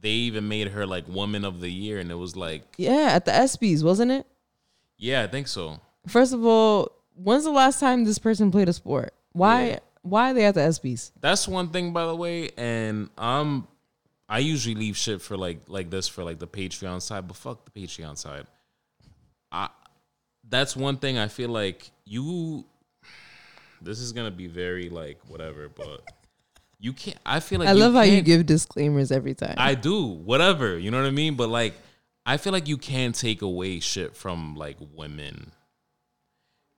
they even made her like woman of the year and it was like Yeah, at the ESPYs, wasn't it? yeah I think so First of all, when's the last time this person played a sport? Why? Yeah. Why are they at the ESPYs? That's one thing, by the way. And I'm I usually leave shit for like like this for like the Patreon side, but fuck the Patreon side. I that's one thing I feel like you. This is gonna be very like whatever, but you can't. I feel like I love how you give disclaimers every time. I do whatever. You know what I mean? But like, I feel like you can't take away shit from like women.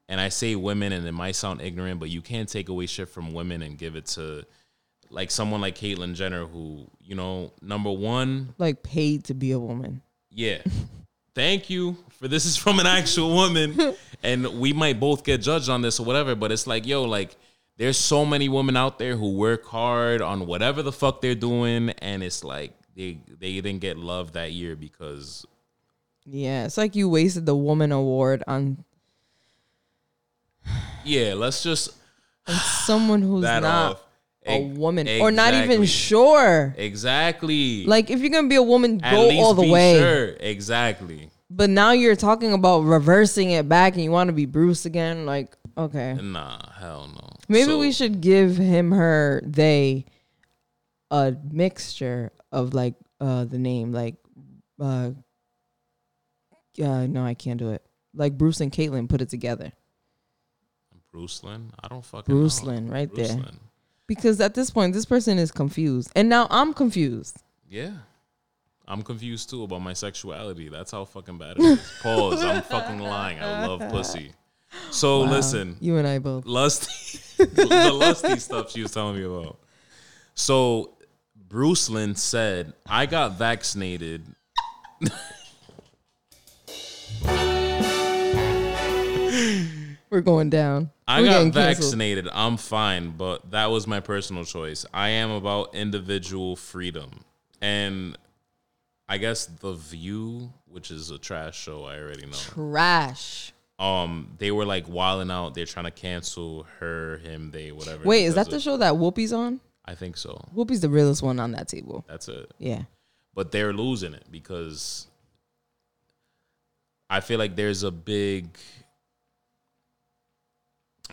And I say women, and it might sound ignorant, but you can't take away shit from women and give it to like someone like Caitlyn Jenner, who you know, number one, like paid to be a woman. yeah. Thank you for this is from an actual woman, and we might both get judged on this or whatever. But it's like, yo, like there's so many women out there who work hard on whatever the fuck they're doing, and it's like they they didn't get love that year because Yeah, it's like you wasted the woman award on yeah, let's just someone who's not off. a woman or not even sure. Exactly. Like if you're gonna be a woman, At go all the be way. Sure. Exactly. But now you're talking about reversing it back, and you want to be Bruce again. Like okay, Nah, hell no. maybe So- we should give him, her, they a mixture of like uh the name, like uh, uh no, I can't do it. Like Bruce and Caitlyn put it together. Bruce Lynn. I don't fucking Bruce know. Lynn, right Bruce there. Lynn. Because at this point, this person is confused, and now I'm confused. Yeah. I'm confused too about my sexuality. That's how fucking bad it is. Pause. I'm fucking lying. I love pussy. So Wow. listen, you and I both. lusty, the lusty stuff she was telling me about. So Bruce Lynn said, "I got vaccinated." We're going down. I We're got canceled. vaccinated. I'm fine, but that was my personal choice. I am about individual freedom. And I guess The View, which is a trash show, I already know. Trash. Um, they were like wilding out. They're trying to cancel her, him, they, whatever. Wait, is that the show that Whoopi's on? I think so. Whoopi's the realest one on that table. That's it. Yeah. But they're losing it because I feel like there's a big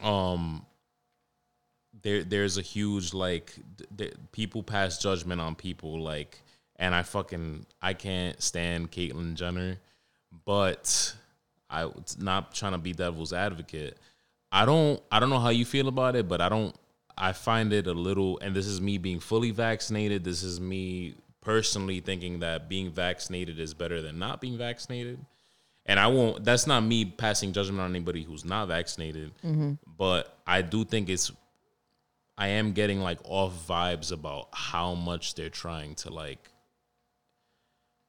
um there there's a huge like th- th- people pass judgment on people like and I fucking I can't stand Caitlyn Jenner, but I not trying to be devil's advocate. I don't I don't know how you feel about it, but I don't I find it a little and this is me being fully vaccinated. This is me personally thinking that being vaccinated is better than not being vaccinated. And I won't that's not me passing judgment on anybody who's not vaccinated. Mm-hmm. But I do think it's I am getting like off vibes about how much they're trying to like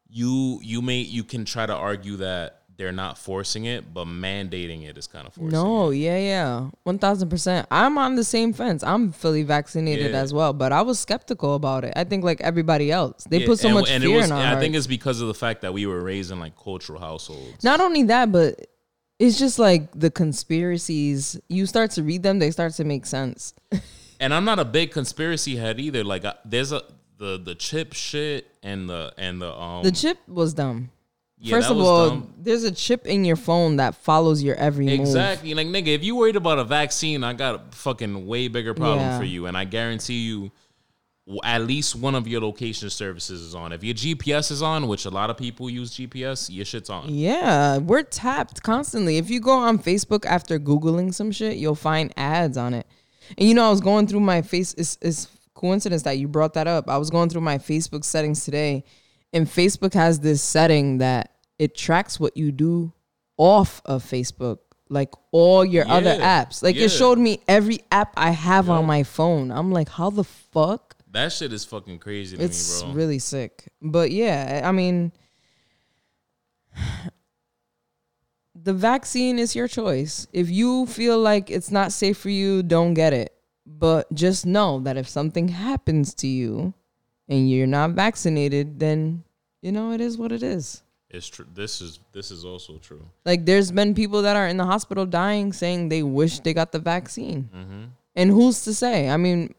you you may you can try to argue that they're not forcing it, but mandating it is kind of forcing No, it. yeah, yeah. 1000%. I'm on the same fence. I'm fully vaccinated Yeah. as well, but I was skeptical about it. I think like everybody else. They Yeah, put so and- much and fear it was, in our I think it's because of the fact that we were raised in like cultural households. Not only that, but it's just like the conspiracies. You start to read them, they start to make sense. and I'm not a big conspiracy head either. Like, I, there's a the the chip shit and the and the um The chip was dumb. Yeah, First of all, dumb. there's a chip in your phone that follows your every move. Exactly. Like, nigga, if you worried about a vaccine, I got a fucking way bigger problem Yeah. for you. And I guarantee you, at least one of your location services is on. If your GPS is on, which a lot of people use GPS, your shit's on. Yeah, we're tapped constantly. If you go on Facebook after Googling some shit, you'll find ads on it. And you know, I was going through my face. It's, it's coincidence that you brought that up. I was going through my Facebook settings today, and Facebook has this setting that it tracks what you do off of Facebook, like all your other apps. Like yeah. it showed me every app I have on my phone. I'm like, how the fuck? That shit is fucking crazy to It's me, bro. really sick. But yeah, I mean, the vaccine is your choice. If you feel like it's not safe for you, don't get it. But just know that if something happens to you and you're not vaccinated, then you know it is what it is. it's true. This is this is also true. Like there's been people that are in the hospital dying saying they wish they got the vaccine. Mm-hmm. And who's to say? I mean,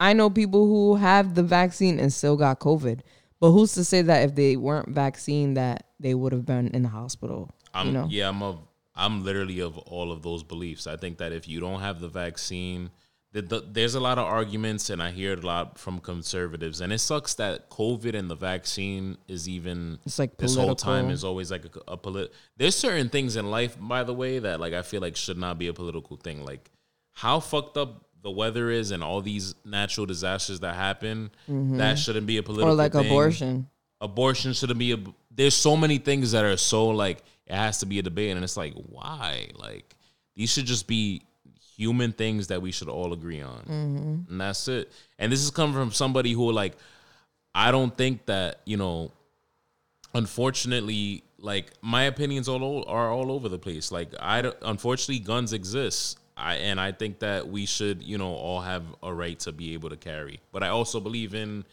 I know people who have the vaccine and still got COVID. But who's to say that if they weren't vaccinated that they would have been in the hospital? I'm you know? yeah, I'm of I'm literally of all of those beliefs. I think that if you don't have the vaccine, the, the, there's a lot of arguments, and I hear it a lot from conservatives, and it sucks that COVID and the vaccine is even It's like this whole time is always like a, a polit. There's certain things in life, by the way, that like I feel like should not be a political thing. Like how fucked up the weather is and all these natural disasters that happen, that shouldn't be a political Mm-hmm. or like thing abortion. abortion shouldn't be a there's so many things that are so like it has to be a debate and it's like why like these should just be human things that we should all agree on mm-hmm. and that's it and this is coming from somebody who like i don't think that you know unfortunately like my opinions all o- are all over the place like i don't- unfortunately guns exist I, and I think that we should, you know, all have a right to be able to carry. But I also believe in,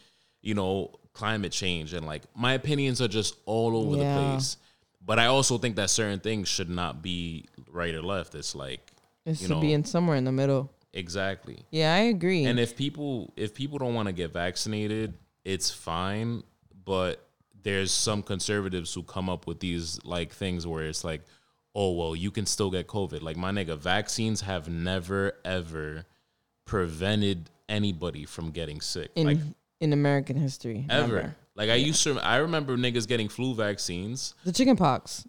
you know, climate change and like my opinions are just all over Yeah. the place. But I also think that certain things should not be right or left. It's like It you should be know- in somewhere in the middle. exactly. Yeah, I agree. And if people if people don't want to get vaccinated, it's fine. But there's some conservatives who come up with these like things where it's like, oh well, you can still get COVID. Like my nigga, vaccines have never ever prevented anybody from getting sick. in like in American history, ever. never. Like I used to I remember niggas getting flu vaccines The chicken pox.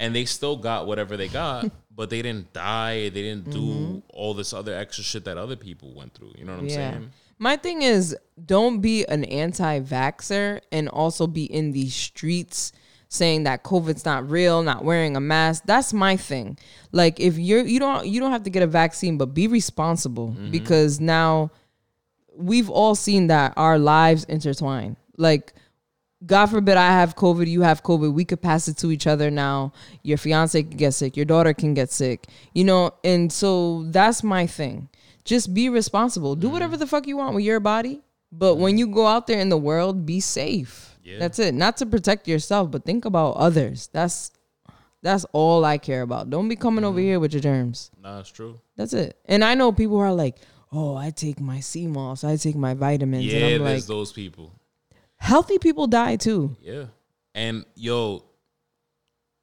And they still got whatever they got, but they didn't die. They didn't do mm-hmm. all this other extra shit that other people went through. You know what I'm Yeah. saying? My thing is, don't be an anti-vaxxer and also be in these streets saying that COVID's not real, not wearing a mask. That's my thing. Like if you're you don't you don't have to get a vaccine, but be responsible mm-hmm. because now we've all seen that our lives intertwine. Like God forbid I have COVID, you have COVID. We could pass it to each other now. Your fiance can get sick, your daughter can get sick, you know. And so that's my thing. Just be responsible. Do mm. whatever the fuck you want with your body. But when mm. you go out there in the world, be safe. Yeah. That's it. Not to protect yourself, but think about others. That's that's all I care about. Don't be coming over mm. here with your germs. Nah, it's true. That's it. And I know people are like, "Oh, I take my sea moss, I take my vitamins," Yeah, and I'm like, there's those people. Healthy people die too. Yeah. And yo,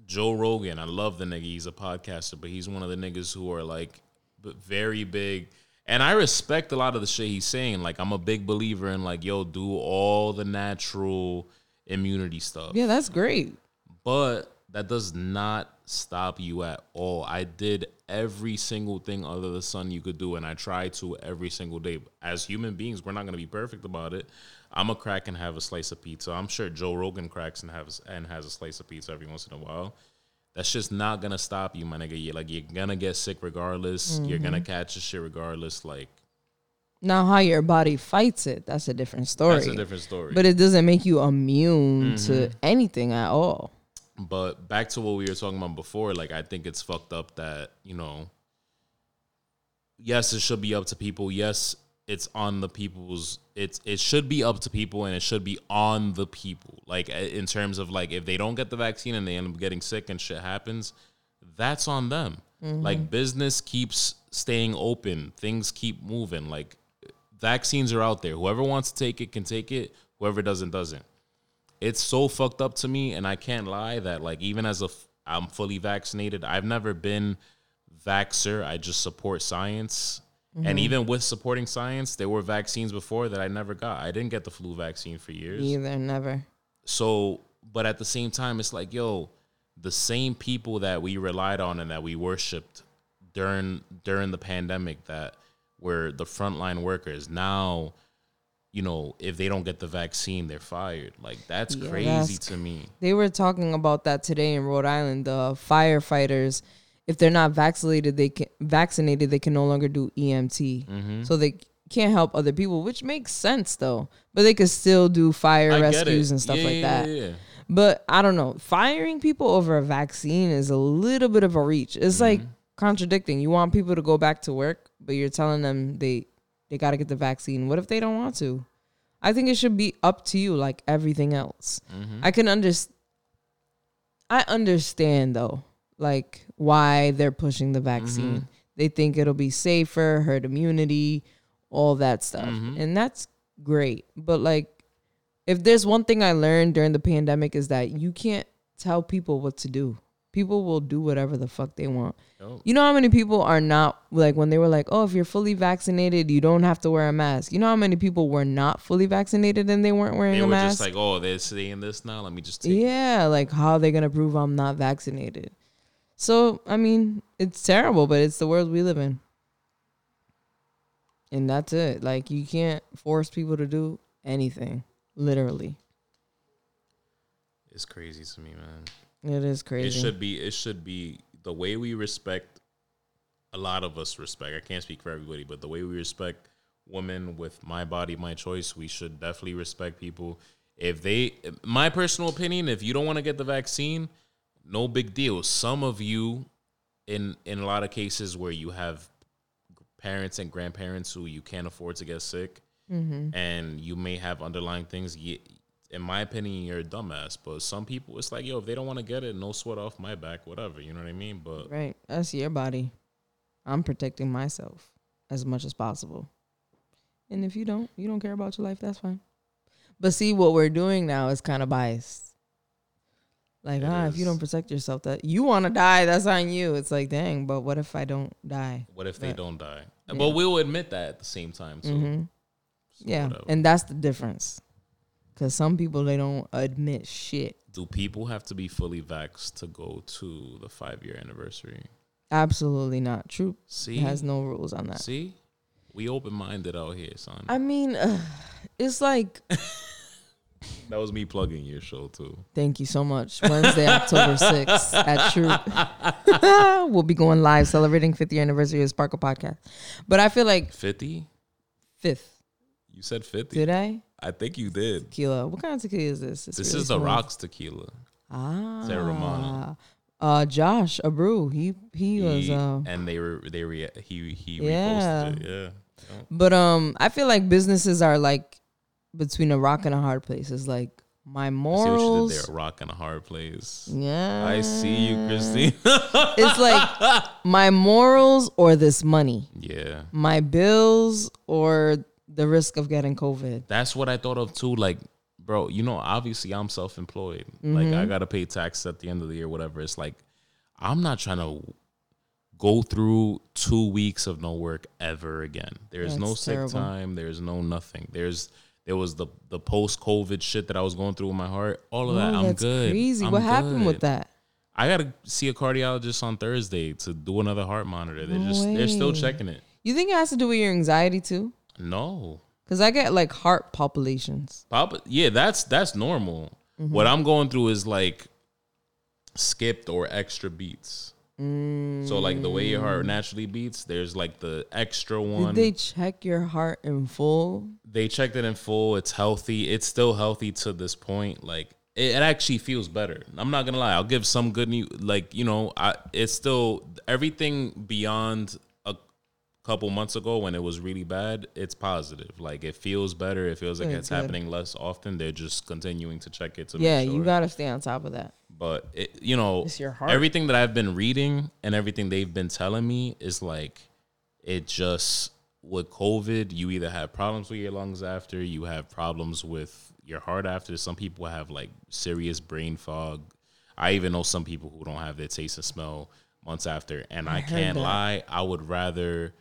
Joe Rogan, I love the nigga. He's a podcaster, but he's one of the niggas who are like very big. And I respect a lot of the shit he's saying. Like, I'm a big believer in like, yo, do all the natural immunity stuff. Yeah, that's great. But that does not stop you at all. I did every single thing under the sun you could do, and I try to every single day. As human beings, we're not gonna be perfect about it. I'm a crack and have a slice of pizza. I'm sure Joe Rogan cracks and has and has a slice of pizza every once in a while. That's just not gonna stop you, my nigga. You're like you're gonna get sick regardless. You're gonna catch the shit regardless. Like Now, how your body fights it, that's a different story. that's a different story. But it doesn't make you immune to Mm-hmm. anything at all. But back to what we were talking about before, like I think it's fucked up that, you know, yes, it should be up to people. Yes, it's on the people's it's it should be up to people and it should be on the people. Like uh, in terms of like if they don't get the vaccine and they end up getting sick and shit happens, that's on them. Like business keeps staying open, things keep moving. Like vaccines are out there. Whoever wants to take it can take it. Whoever doesn't doesn't. It's so fucked up to me, and I can't lie that like even as a f- I'm fully vaccinated, I've never been vaxer. I just support science. And mm-hmm. even with supporting science, there were vaccines before that I never got. I didn't get the flu vaccine for years. Either, never. So, but at the same time, it's like, yo, the same people that we relied on and that we worshipped during during the pandemic that were the frontline workers. Now, you know, if they don't get the vaccine, they're fired. Like that's Yeah, crazy that's to me. They were talking about that today in Rhode Island. The firefighters, if they're not vaccinated, they can vaccinated. They can no longer do EMT, Mm-hmm. so they can't help other people, which makes sense though. But they could still do fire I rescues and stuff Yeah, like that. yeah, yeah. But I don't know. Firing people over a vaccine is a little bit of a reach. It's like contradicting. You want people to go back to work, but you're telling them they they got to get the vaccine. What if they don't want to? I think it should be up to you like everything else. I can understand I understand though, like why they're pushing the mm-hmm. vaccine. They think it'll be safer, herd immunity, all that stuff. Mm-hmm. And that's great. But like if there's one thing I learned during the pandemic is that you can't tell people what to do. People will do whatever the fuck they want. Yo. You know how many people are not like when they were like, "Oh, if you're fully vaccinated, you don't have to wear a mask." You know how many people were not fully vaccinated and they weren't wearing They a were mask? just like, oh, they're saying this now. Let me just take. yeah, like how are they gonna prove I'm not vaccinated? So I mean, it's terrible, but it's the world we live in, and that's it. Like you can't force people to do anything, literally. It's crazy to me, man. It is crazy. It should be. It should be the way we respect. A lot of us respect. I can't speak for everybody, but the way we respect women with my body, my choice, we should definitely respect people. If they, my personal opinion, if you don't want to get the vaccine, no big deal. Some of you, in in a lot of cases where you have parents and grandparents who you can't afford to get sick, mm-hmm. and you may have underlying things. In my opinion, you're a dumbass. But some people, it's like, yo, if they don't want to get it, no sweat off my back, whatever. You know what I mean? But Right. That's your body. I'm protecting myself as much as possible. And if you don't, you don't care about your life, that's fine. But see, what we're doing now is kind of biased. Like, It ah, if you don't protect yourself, that you want to die, that's on you. It's like, dang, but what if I don't die? what if they don't die? Yeah. But we'll admit that at the same time too. Mhm. So yeah. whatever. And that's the difference. Because some people, they don't admit shit. do people have to be fully vaxxed to go to the five year anniversary? Absolutely not. True. See, It has no rules on that. see, we open minded out here, son. I mean, it's like, that was me plugging your show too. Thank you so much. Wednesday, October 6th at True. we'll be going live celebrating 50th anniversary of Sparkle Podcast. But I feel like Fifty? fifth. You said fifty? Did I? I think you did. Tequila. What kind of tequila is this? It's This really is the. Rocks tequila. Ah. Sarah Romano. Uh, Josh Abreu. He he was. He- Uh, and they were they re- he he Yeah. reposted it. Yeah. but um, I feel like businesses are like between a rock and a hard place. It's like my I see what you morals. did there. Rock and a hard place. Yeah. I see you, Christine. It's like my morals or this money. yeah. my bills or the risk of getting COVID. That's what I thought of too. Like, bro, you know, obviously I'm self employed. Like Mm-hmm. I gotta pay tax at the end of the year, whatever. It's like I'm not trying to go through two weeks of no work ever again. There's no sick terrible. time. There's no nothing. There's there was the the post COVID shit that I was going through with my heart. All of that. Oh, I'm that's good. crazy. I'm what happened with that? I gotta see a cardiologist on Thursday to do another heart monitor. They're No just they're still checking it. You think it has to do with your anxiety too? No. Because I get like heart palpitations. Pop, yeah, that's that's normal. Mm-hmm. What I'm going through is like skipped or extra beats. So like the way your heart naturally beats, there's like the extra one. Did they check your heart in full? they checked it in full. It's healthy. It's still healthy to this point. Like it, it actually feels better. I'm not gonna lie. I'll give some good news. Like you know, I it's still everything beyond a couple months ago when it was really bad. It's positive. Like it feels better. It feels like Good, it's good. happening less often. They're just continuing to check it to Yeah, make sure. you gotta stay on top of that. But it, you know, It's your heart. everything that I've been reading and everything they've been telling me is like it just with COVID, you either have problems with your lungs after, you have problems with your heart after. Some people have like serious brain fog. I even know some people who don't have their taste and smell months after. And I, heard can't that. lie, I would rather,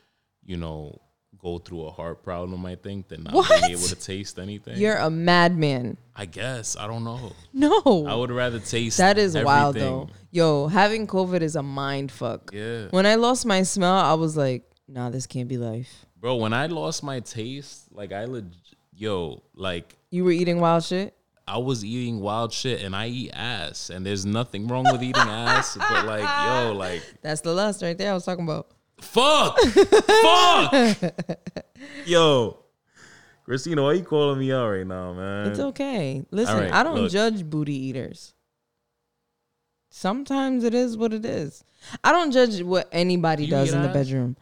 you know, go through a heart problem, I think, than not What? being able to taste anything. You're a madman. I guess. I don't know. No. I would rather taste That is wild though. Yo, having COVID is a mind fuck. Yeah. When I lost my smell, I was like, nah, this can't be life. Bro, when I lost my taste, like I leg- yo, like You were eating wild shit? I was eating wild shit and I eat ass and there's nothing wrong with eating ass, but like yo, like That's the lust right there I was talking about. Fuck. fuck. Yo. Christina, why you calling me out right now, man? It's okay. Listen, right, I don't look. judge booty eaters. Sometimes it is what it is. I don't judge what anybody You does in the bedroom.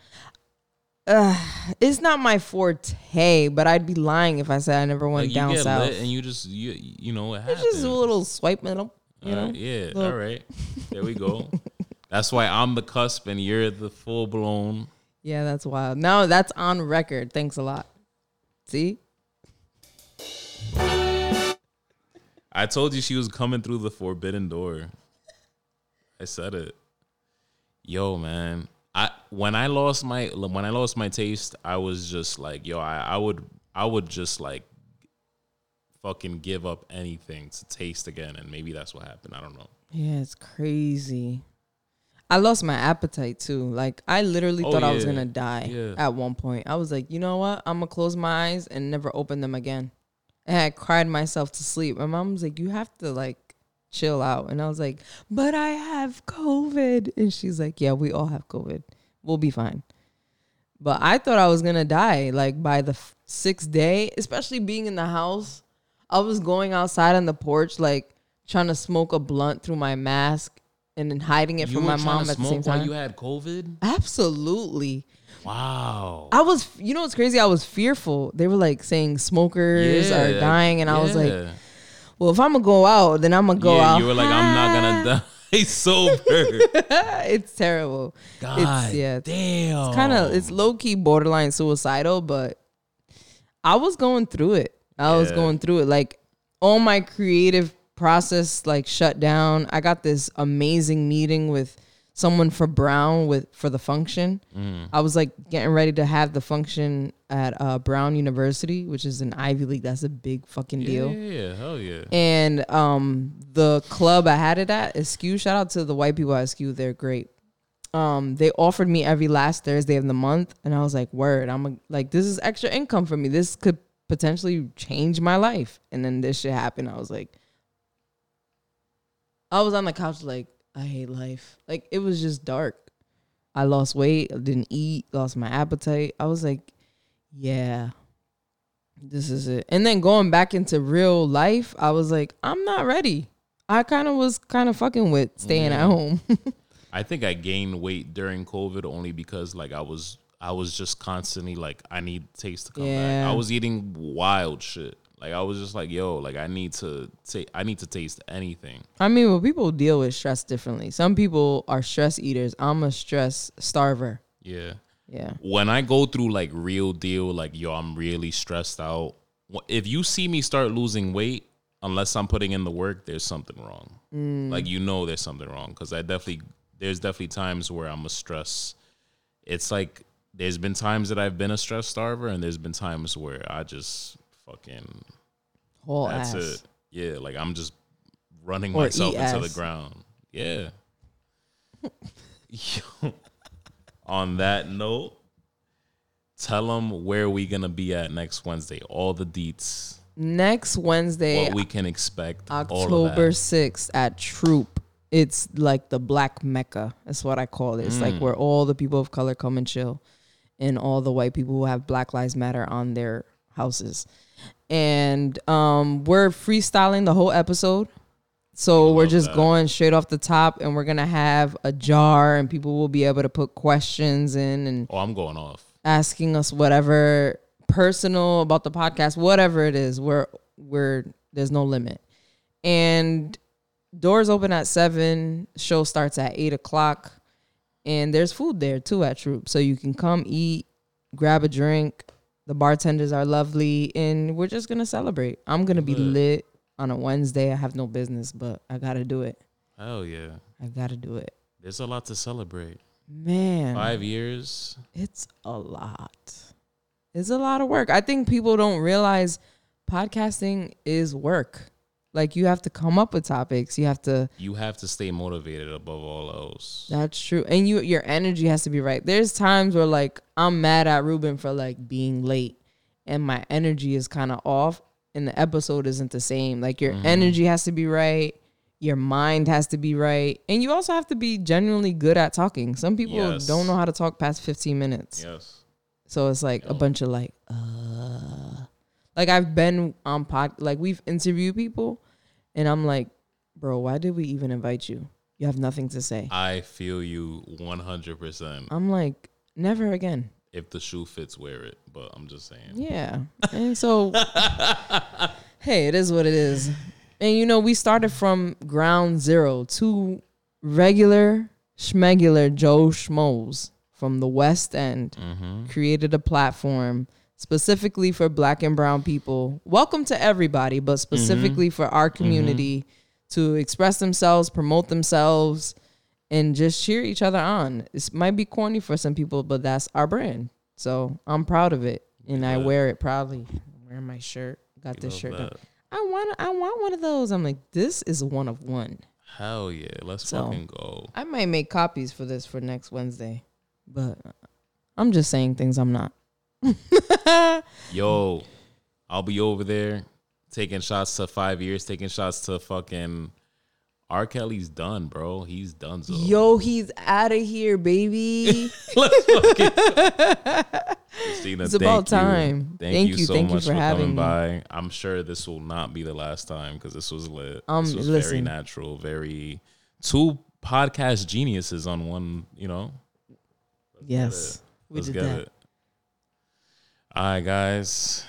Uh, it's not my forte, but I'd be lying if I said I never went Like you down get south. lit and you just you you know it it's happens. just a little swipe middle, you know. Yeah, Little- all right. There we go. That's why I'm the cusp and you're the full blown. Yeah, that's wild. Now that's on record. Thanks a lot. See, I told you she was coming through the forbidden door. I said it. Yo, man. I when I lost my when I lost my taste, I was just like, yo, I, I would I would just like fucking give up anything to taste again, and maybe that's what happened. I don't know. yeah, it's crazy. I lost my appetite too. Like I literally Oh, thought I was gonna die Yeah. at one point. I was like, you know what? I'm gonna close my eyes and never open them again. And I cried myself to sleep. My mom was like, you have to like chill out. And I was like, but I have COVID. And she's like, yeah, we all have COVID. We'll be fine. But I thought I was gonna die like by the f- sixth day, especially being in the house. I was going outside on the porch, like trying to smoke a blunt through my mask and then hiding it you from my mom at the same while time. you had COVID. Absolutely. Wow. I was, you know what's crazy? I was fearful. They were like saying smokers are dying, and I was like, well, if I'm gonna go out, then I'm gonna go yeah, out. you were like, I'm not gonna die sober. it's terrible. God, it's yeah, it's damn. kind of it's low key borderline suicidal, but I was going through it. I was going through it. Like all my creative process like shut down. I got this amazing meeting with someone for Brown with for the function. Mm. I was like getting ready to have the function at uh, Brown University, which is an Ivy League. That's a big fucking Yeah, deal. yeah, yeah, hell yeah. And um, the club I had it at, Askew, shout out to the white people at Askew, they're great. Um, they offered me every last Thursday of the month, and I was like, "Word, I'm a, like, this is extra income for me. This could potentially change my life." And then this shit happened. I was like, I was on the couch like, I hate life. Like it was just dark. I lost weight, I didn't eat, lost my appetite. I was like, yeah, this is it. And then going back into real life, I was like, I'm not ready. I kind of was kind of fucking with staying at home. I think I gained weight during COVID only because like I was I was just constantly like I need taste to come back. I was eating wild shit. Like I was just like, yo, like I need to take I need to taste anything. I mean, well, people deal with stress differently. Some people are stress eaters. I'm a stress starver. Yeah. Yeah. When I go through like real deal, like yo, I'm really stressed out. If you see me start losing weight, unless I'm putting in the work, there's something wrong. Mm. Like you know, there's something wrong because I definitely there's definitely times where I'm a stress. It's like there's been times that I've been a stress starver, and there's been times where I just fucking Whole that's ass. it. Yeah, like I'm just running Or myself eat into the ground. Yeah. On that note, tell them where we gonna be at next Wednesday. All the deets, Next Wednesday, what we can expect. October 6th at Troop. It's like the Black Mecca. That's what I call it. It's Mm. like where all the people of color come and chill, and all the white people who have Black Lives Matter on their houses. And um, we're freestyling the whole episode. So we're just that. going straight off the top, and we're gonna have a jar, and people will be able to put questions in and Oh, I'm going off. asking us whatever personal about the podcast, whatever it is. We're we're there's no limit. And doors open at seven. Show starts at eight o'clock, and there's food there too at Troop, so you can come eat, grab a drink. The bartenders are lovely, and we're just gonna celebrate. I'm gonna be Lit. lit on a Wednesday. I have no business, but I gotta do it. Hell yeah. I gotta do it, There's a lot to celebrate. man. Five years. It's a lot. It's a lot of work. I think people don't realize podcasting is work. Like you have to come up with topics. You have to You have to stay motivated above all else. That's true. And you your energy has to be right. There's times where like I'm mad at Ruben for like being late and my energy is kind of off and the episode isn't the same. Like your energy has to be right. Your mind has to be right. And you also have to be genuinely good at talking. Some people Yes. don't know how to talk past 15 minutes. Yes. So it's like a bunch of like, uh, like I've been on pod, like we've interviewed people, and I'm like, bro, why did we even invite you? You have nothing to say. I feel you 100%. I'm like, never again. If the shoe fits, wear it. But I'm just saying. Yeah, and so, hey, it is what it is. And you know, we started from ground zero. Two regular schmegular Joe Schmoes from the West End mm-hmm. created a platform specifically for black and brown people. Welcome to everybody, but mm-hmm. specifically for our mm-hmm. community to express themselves, promote themselves, and just cheer each other on. This might be corny for some people, but that's our brand. So I'm proud of it. And I wear it proudly. I'm wearing my shirt. Got this shirt. done. I want I want one of those. I'm like, this is one of one. Hell yeah. Let's So- fucking go. I might make copies for this for next Wednesday. But I'm just saying things I'm not. Yo, I'll be over there taking shots to five years, taking shots to fucking R. Kelly's done, bro. He's done. So Yo, he's out of here, baby. let's fucking. Christina, It's thank about you. time. Thank, Thank you you, so thank you much for for, having coming me. by. I'm sure this will not be the last time because this was lit. Um, this was very natural, very two podcast geniuses on one. You know, yes. We Let's did that. it. All right, guys.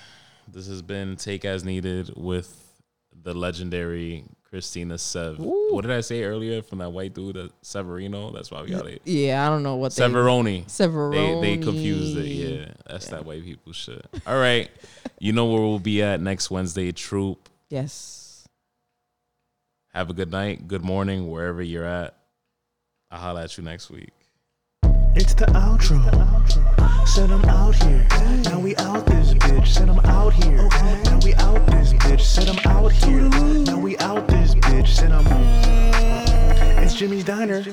This has been Take As Needed with the legendary Christina Sev. Ooh. What did I say earlier from that white dude, uh, Severino? That's why we got it. Yeah, I don't know what they Severoni. Severoni. They, they confused it. Yeah, that's that white people shit. All right. you know where we'll be at next Wednesday, Troop. Yes. Have a good night, good morning, wherever you're at. I'll holla at you next week. It's the outro. Said I'm out here. Now we out this bitch. Said I'm out here. Now we out this bitch. Said I'm out here. Now we out this bitch. Said I'm. It's Jimmy's Diner.